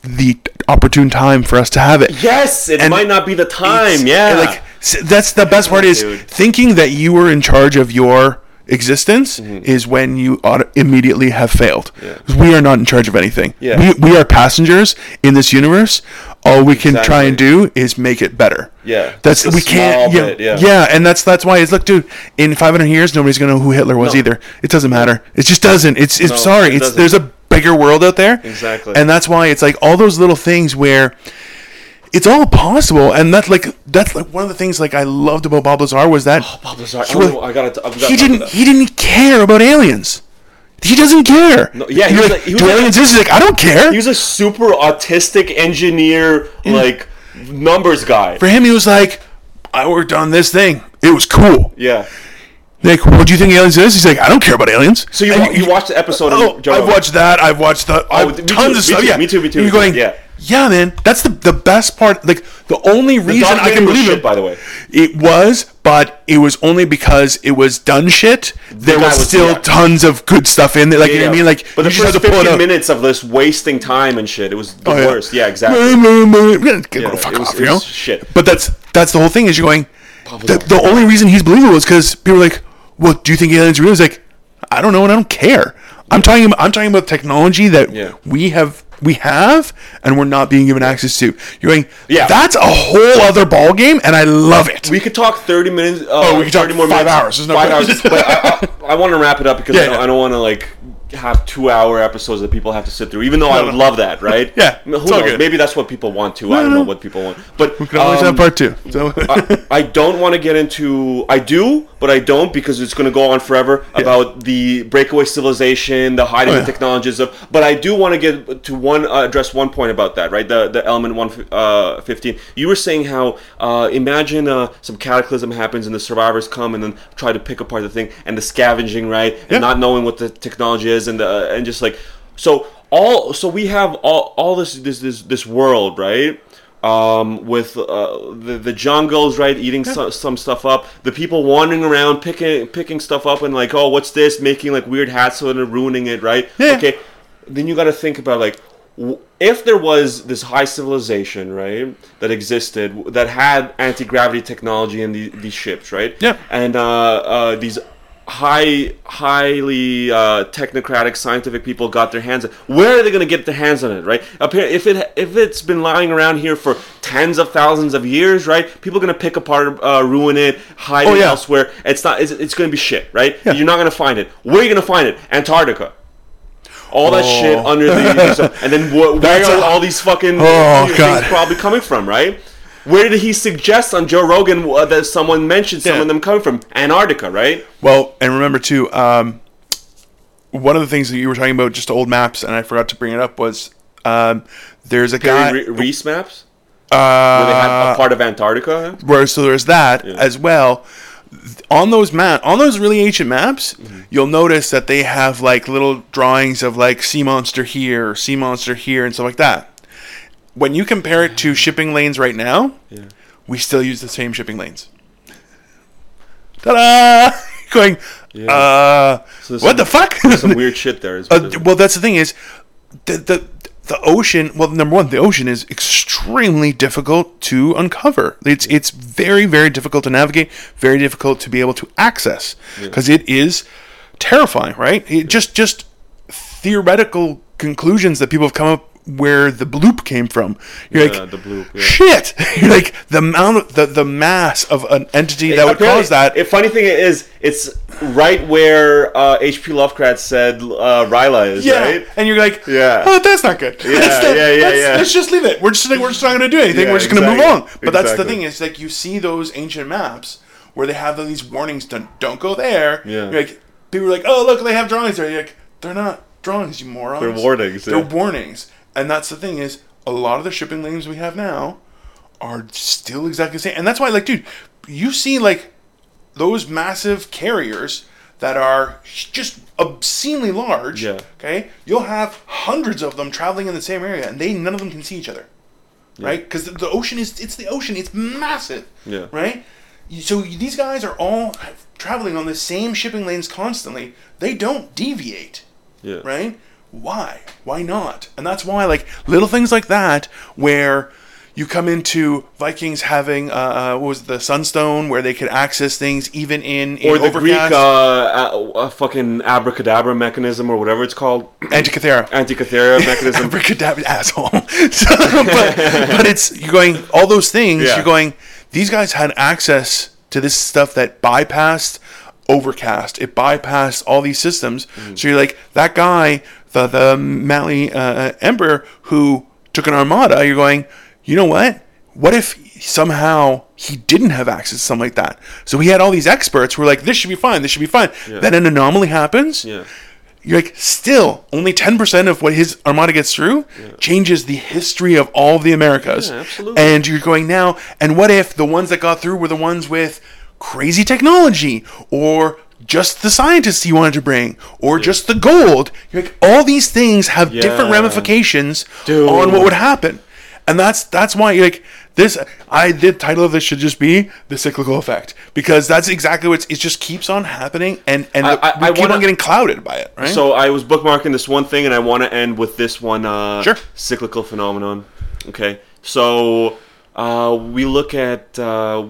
Speaker 3: the opportune time for us to have it
Speaker 2: yes, it
Speaker 3: And
Speaker 2: might not be the time. Yeah.
Speaker 3: like that's the best part is
Speaker 2: dude.
Speaker 3: thinking that you were in charge of your existence
Speaker 2: Mm-hmm.
Speaker 3: is when you immediately have failed 'Cause we are not in charge of anything
Speaker 2: Yeah.
Speaker 3: we, we are passengers in this universe all we can try and do is make it better
Speaker 2: Yeah.
Speaker 3: that's we can't yeah,
Speaker 2: bit,
Speaker 3: yeah
Speaker 2: yeah.
Speaker 3: and that's that's why it's look dude in 500 years nobody's gonna know who hitler was
Speaker 2: No.
Speaker 3: either it doesn't matter it just doesn't it's it's
Speaker 2: No,
Speaker 3: sorry
Speaker 2: it
Speaker 3: it's
Speaker 2: doesn't.
Speaker 3: there's a bigger world out there
Speaker 2: Exactly.
Speaker 3: and that's why it's like all those little things where it's all possible and that's like that's like one of the things like i loved about bob lazar was that oh,
Speaker 2: Bob Lazar,
Speaker 3: he, oh,
Speaker 2: don't I gotta. Gotta
Speaker 3: he didn't he didn't care about aliens. He doesn't care.
Speaker 2: No, yeah, he was
Speaker 3: like,
Speaker 2: he was like-
Speaker 3: aliens he's like i don't care.
Speaker 2: He was a super autistic engineer, mm. like numbers guy.
Speaker 3: for him he was like i worked on this thing. It was cool.
Speaker 2: Yeah.
Speaker 3: like what do you think aliens is? He's like i don't care about aliens.
Speaker 2: So you,
Speaker 3: And
Speaker 2: wa- you watched the episode
Speaker 3: Oh, I've watched that. I've watched the oh, I've,
Speaker 2: me too,
Speaker 3: tons of stuff.
Speaker 2: too,
Speaker 3: yeah,
Speaker 2: me too, me too,
Speaker 3: you're
Speaker 2: too,
Speaker 3: going,
Speaker 2: yeah.
Speaker 3: Yeah, man. That's the the best part. Like the only reason I can believe
Speaker 2: shit,
Speaker 3: it,
Speaker 2: by the way.
Speaker 3: it was, but it was only because it was done shit. There was,
Speaker 2: was-
Speaker 3: still
Speaker 2: yeah.
Speaker 3: tons of good stuff in there. Like you know what I mean? Like
Speaker 2: but the
Speaker 3: just
Speaker 2: first
Speaker 3: had to pull it
Speaker 2: 15 minutes of this wasting time and shit, it was the
Speaker 3: Oh, yeah.
Speaker 2: worst. Yeah, exactly.
Speaker 3: Go
Speaker 2: Yeah,
Speaker 3: fuck
Speaker 2: was-
Speaker 3: off, you know.
Speaker 2: shit.
Speaker 3: But that's that's the whole thing. Is you're going. The, the only reason he's believable is because people are like, "Well, do you think aliens are real?" He's like, "I don't know, and I don't care." I'm talking. About, I'm talking about technology that
Speaker 2: Yeah.
Speaker 3: we have, we have, and we're not being given access to. You're going,
Speaker 2: Yeah.
Speaker 3: That's a whole other ball game, and I love it.
Speaker 2: We could talk 30 minutes. Uh,
Speaker 3: Oh, we could talk
Speaker 2: 30 more
Speaker 3: five
Speaker 2: minutes.
Speaker 3: hours. There's no
Speaker 2: five hours. but I, I, I want to wrap it up because
Speaker 3: Yeah,
Speaker 2: I don't,
Speaker 3: yeah.
Speaker 2: I don't want to like have two-hour episodes that people have to sit through. Even though I would
Speaker 3: no.
Speaker 2: love that, right?
Speaker 3: Yeah,
Speaker 2: Who
Speaker 3: it's all
Speaker 2: knows?
Speaker 3: good.
Speaker 2: Maybe that's what people want too. I don't
Speaker 3: no,
Speaker 2: know what people want, but
Speaker 3: we can always
Speaker 2: um,
Speaker 3: have part two. So
Speaker 2: I, I don't want to get into. I do, but I don't because it's going to go on forever about the breakaway civilization, the hiding
Speaker 3: Oh,
Speaker 2: the
Speaker 3: yeah.
Speaker 2: technologies of. But I do want to get to one uh, address one point about that, right? The the element one uh, fifteen. You were saying how uh, imagine uh, some cataclysm happens and the survivors come and then try to pick apart the thing and the scavenging, right?
Speaker 3: Yeah.
Speaker 2: And not knowing what the technology is and the and just like so all so we have all all this this this this world, right? um, with uh, the the jungles, right, eating some, some stuff up. The people wandering around, picking picking stuff up, and like, oh, what's this? Making like weird hats and they're ruining it, right?
Speaker 3: Yeah.
Speaker 2: Okay. Then you got to think about like, w- if there was this high civilization, right, that existed that had anti gravity technology in the, these ships, right?
Speaker 3: Yeah.
Speaker 2: And uh, uh, these high highly uh, technocratic scientific people got their hands where are they going to get their hands on it right? Appar- if it if it's been lying around here for tens of thousands of years right people are going to pick apart uh, ruin it hide
Speaker 3: Oh,
Speaker 2: it
Speaker 3: yeah.
Speaker 2: elsewhere. It's not it's, it's going to be shit right?
Speaker 3: Yeah.
Speaker 2: you're not going to find it. Where are you going to find it? Antarctica. All that
Speaker 3: Oh.
Speaker 2: shit under the and then wh- where are all these fucking
Speaker 3: Oh,
Speaker 2: things probably coming from right where did he suggest on Joe Rogan uh, that someone mentioned some
Speaker 3: Yeah.
Speaker 2: of them coming from Antarctica, right?
Speaker 3: Well, and remember too, um, one of the things that you were talking about, just old maps, and I forgot to bring it up, was um, there's a guy.
Speaker 2: Piri Re- Reis maps, where they had
Speaker 3: Uh,
Speaker 2: a part of Antarctica.
Speaker 3: where so there's that as well. On those map, on those really ancient maps,
Speaker 2: Mm-hmm.
Speaker 3: you'll notice that they have like little drawings of like sea monster here, sea monster here, and stuff like that. When you compare it to shipping lanes right now, yeah. we still use the same shipping lanes. Ta-da! Going, uh,
Speaker 2: So
Speaker 3: what the fuck?
Speaker 2: Some weird shit there. Is
Speaker 3: Uh, well, that's the thing is, the, the the ocean. Well, number one, the ocean is extremely difficult to uncover. It's it's very very difficult to navigate, very difficult to be able to access because it is terrifying. Right? It, just just theoretical conclusions that people have come up where the bloop came from. You're
Speaker 2: Yeah,
Speaker 3: like,
Speaker 2: the bloop, yeah.
Speaker 3: shit. You're like the amount, of, the the mass of an entity that would cause that.
Speaker 2: The funny thing is, it's right where uh, H.P. Lovecraft said uh, R'lyeh is,
Speaker 3: yeah,
Speaker 2: right?
Speaker 3: and you're like,
Speaker 2: Yeah.
Speaker 3: oh, that's not good.
Speaker 2: Yeah,
Speaker 3: Let's
Speaker 2: yeah, yeah,
Speaker 3: let's,
Speaker 2: yeah.
Speaker 3: let's just leave it. We're just we're just not going to do anything.
Speaker 2: Yeah,
Speaker 3: we're just going to move on. But that's the thing is like you see those ancient maps where they have these warnings. Don't don't go there.
Speaker 2: Yeah.
Speaker 3: You're like people are like, oh look, they have drawings there. You're like, they're not drawings, you morons.
Speaker 2: They're warnings,
Speaker 3: They're
Speaker 2: yeah.
Speaker 3: warnings. And that's the thing is a lot of the shipping lanes we have now are still exactly the same. And that's why, like, dude, you see like those massive carriers that are just obscenely large.
Speaker 2: Yeah.
Speaker 3: Okay, you'll have hundreds of them traveling in the same area, and they none of them can see each other, right? Because the, the ocean is it's the ocean, it's massive.
Speaker 2: Yeah.
Speaker 3: Right. So these guys are all traveling on the same shipping lanes constantly. They don't deviate
Speaker 2: Yeah.
Speaker 3: right? Why? Why not? And that's why, like little things like that, where you come into Vikings having uh, uh, what was it, the Sunstone, where they could access things even in, in
Speaker 2: Or the Greek
Speaker 3: Overcast,
Speaker 2: uh, uh, uh, fucking abracadabra mechanism or whatever it's called,
Speaker 3: Antikythera.
Speaker 2: Antikythera mechanism.
Speaker 3: Abracadabra asshole. So, but, but it's you're going all those things.
Speaker 2: Yeah.
Speaker 3: You're going. These guys had access to this stuff that bypassed Overcast. It bypassed all these systems.
Speaker 2: Mm.
Speaker 3: So you're like that guy, the the Mali uh, Emperor who took an armada. You're going. You know what? What if somehow he didn't have access to something like that? So he had all these experts who were like, "This should be fine. This should be fine." Then an anomaly happens
Speaker 2: yeah.
Speaker 3: you're like still only 10% of what his armada gets through changes the history of all of the americas
Speaker 2: Yeah, absolutely.
Speaker 3: and you're going now and what if the ones that got through were the ones with crazy technology or just the scientists you wanted to bring or just the gold you're like all these things have different ramifications
Speaker 2: Dude.
Speaker 3: on what would happen and that's that's why like this i the title of this should just be the cyclical effect because that's exactly what it just keeps on happening and and
Speaker 2: I- I-
Speaker 3: we
Speaker 2: I
Speaker 3: keep
Speaker 2: wanna-
Speaker 3: on getting clouded by it right
Speaker 2: So I was bookmarking this one thing, and I want to end with this one uh,
Speaker 3: Sure.
Speaker 2: cyclical phenomenon. Okay, so uh, we look at uh,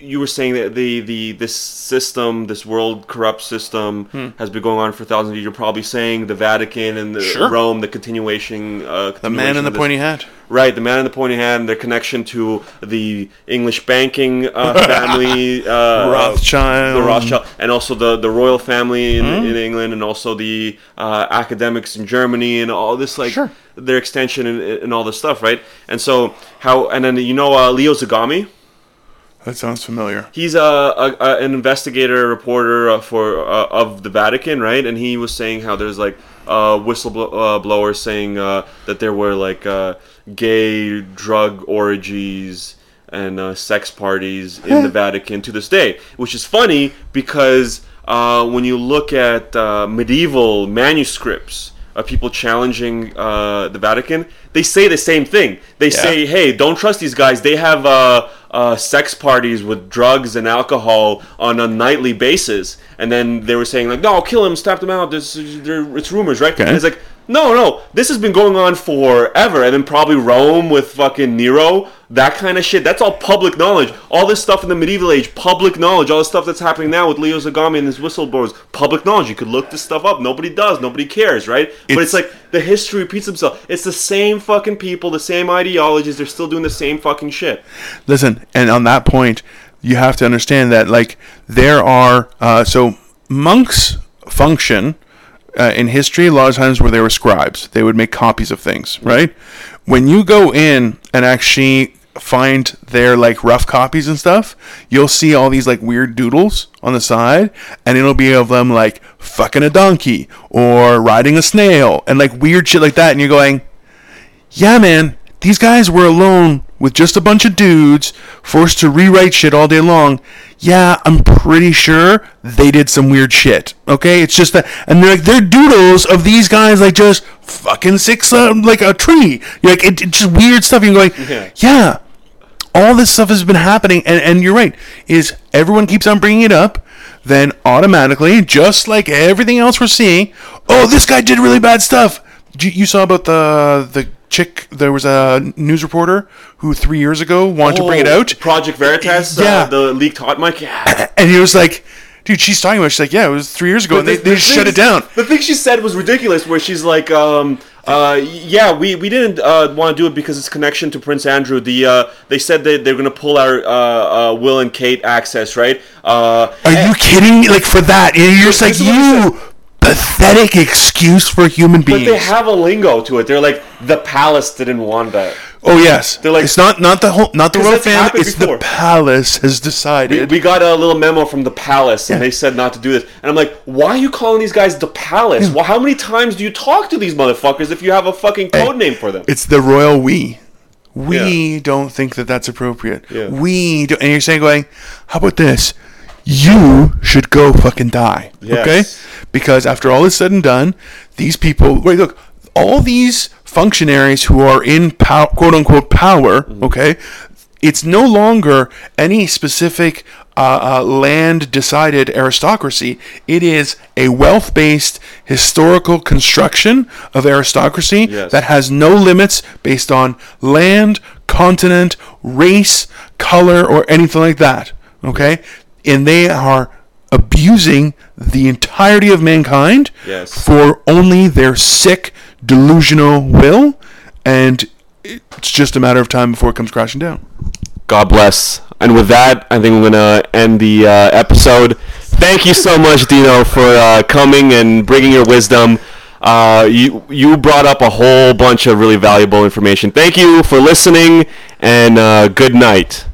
Speaker 2: you were saying that the, the this system, this world corrupt system,
Speaker 3: Hmm.
Speaker 2: has been going on for thousands of years. You're probably saying the Vatican and the
Speaker 3: Sure.
Speaker 2: Rome, the continuation. Uh,
Speaker 3: the man in the pointy hat
Speaker 2: Right, the man in the pointy hat and their connection to the English banking uh, family, uh,
Speaker 3: Rothschild.
Speaker 2: the Rothschild, and also the, the royal family in, in England, and also the uh, academics in Germany, and all this like
Speaker 3: Sure.
Speaker 2: their extension and, and all this stuff, right? And so how, and then you know uh, Leo Zagami.
Speaker 3: that sounds familiar
Speaker 2: He's a, a, a an investigator, reporter uh, for uh, of the Vatican, right? And he was saying how there's like uh, whistleblowers saying uh, that there were like uh, gay drug orgies and uh, sex parties in the Vatican to this day, which is funny because uh, when you look at uh, medieval manuscripts of people challenging uh, the Vatican, they say the same thing. They say, "Hey, don't trust these guys. They have uh, uh, sex parties with drugs and alcohol on a nightly basis." And then they were saying, "Like, no, kill him, stamp them out. This, it's rumors, right?" And it's like, no, no, this has been going on forever. And then probably Rome with fucking Nero, that kind of shit. That's all public knowledge. All this stuff in the medieval age, public knowledge. All the stuff that's happening now with Leo Zagami and his whistleblowers, public knowledge. You could look this stuff up. Nobody does. Nobody cares, right? but
Speaker 3: It's-
Speaker 2: it's like the history repeats itself. It's the same fucking people, the same ideologies. They're still doing the same fucking shit.
Speaker 3: listen and on that point you have to understand that like there are uh, so monks function uh, in history a lot of times where they were scribes they would make copies of things right? When you go in and actually find their like rough copies and stuff you'll see all these like weird doodles on the side and it'll be of them like fucking a donkey or riding a snail and like weird shit like that and you're going yeah, man, these guys were alone with just a bunch of dudes forced to rewrite shit all day long. Yeah, I'm pretty sure they did some weird shit. Okay, it's just that, and they're like they're doodles of these guys like just fucking six uh, like a tree. You're like it, it's just weird stuff. You're going,
Speaker 2: Yeah.
Speaker 3: yeah, all this stuff has been happening, and and you're right. Is everyone keeps on bringing it up? Then automatically, just like everything else we're seeing, oh, this guy did really bad stuff. You, you saw about the the chick. There was a news reporter who three years ago wanted to bring it
Speaker 2: Oh,
Speaker 3: out,
Speaker 2: Project Veritas,
Speaker 3: Yeah.
Speaker 2: uh, the leaked hot mic. Yeah.
Speaker 3: and he was like, "Dude, she's talking about." it." She's like, "Yeah, it was three years ago, and they,
Speaker 2: the-
Speaker 3: they
Speaker 2: the
Speaker 3: just shut it down."
Speaker 2: The thing she said was ridiculous, where she's like, um, Uh, yeah, we, we didn't uh, want to do it because it's connection to Prince Andrew. The uh, they said that they're gonna pull our uh, uh, Will and Kate access, right? Uh,
Speaker 3: Are you kidding me? Like for that, you're just like you pathetic excuse for human beings.
Speaker 2: but they have a lingo to it. They're like the palace didn't want that.
Speaker 3: oh yes,
Speaker 2: They're like-
Speaker 3: it's not not the whole not the royal family. It's
Speaker 2: before.
Speaker 3: the palace has decided.
Speaker 2: we got a little memo from the palace, and
Speaker 3: Yeah.
Speaker 2: they said not to do this. And I'm like, why are you calling these guys the palace? Well, how many times do you talk to these motherfuckers if you have a fucking code name for them?
Speaker 3: it's the royal we. We don't think that that's appropriate.
Speaker 2: Yeah.
Speaker 3: We don't, and you're saying going, how about this? You should go fucking die.
Speaker 2: Yes.
Speaker 3: Okay? Because after all is said and done, these people wait, look, all these functionaries who are in pow- quote unquote power,
Speaker 2: Mm-hmm.
Speaker 3: okay, it's no longer any specific uh, uh, land decided aristocracy. It is a wealth based historical construction of aristocracy
Speaker 2: Yes.
Speaker 3: that has no limits based on land, continent, race, color, or anything like that. Okay? And they are abusing the entirety of mankind
Speaker 2: Yes.
Speaker 3: for only their sick, delusional will, and it's just a matter of time before it comes crashing down.
Speaker 2: God bless. And with that, I think I'm gonna end the uh, episode. Thank you so much, Dino, for uh, coming and bringing your wisdom. Uh, you you brought up a whole bunch of really valuable information. Thank you for listening, and uh, good night.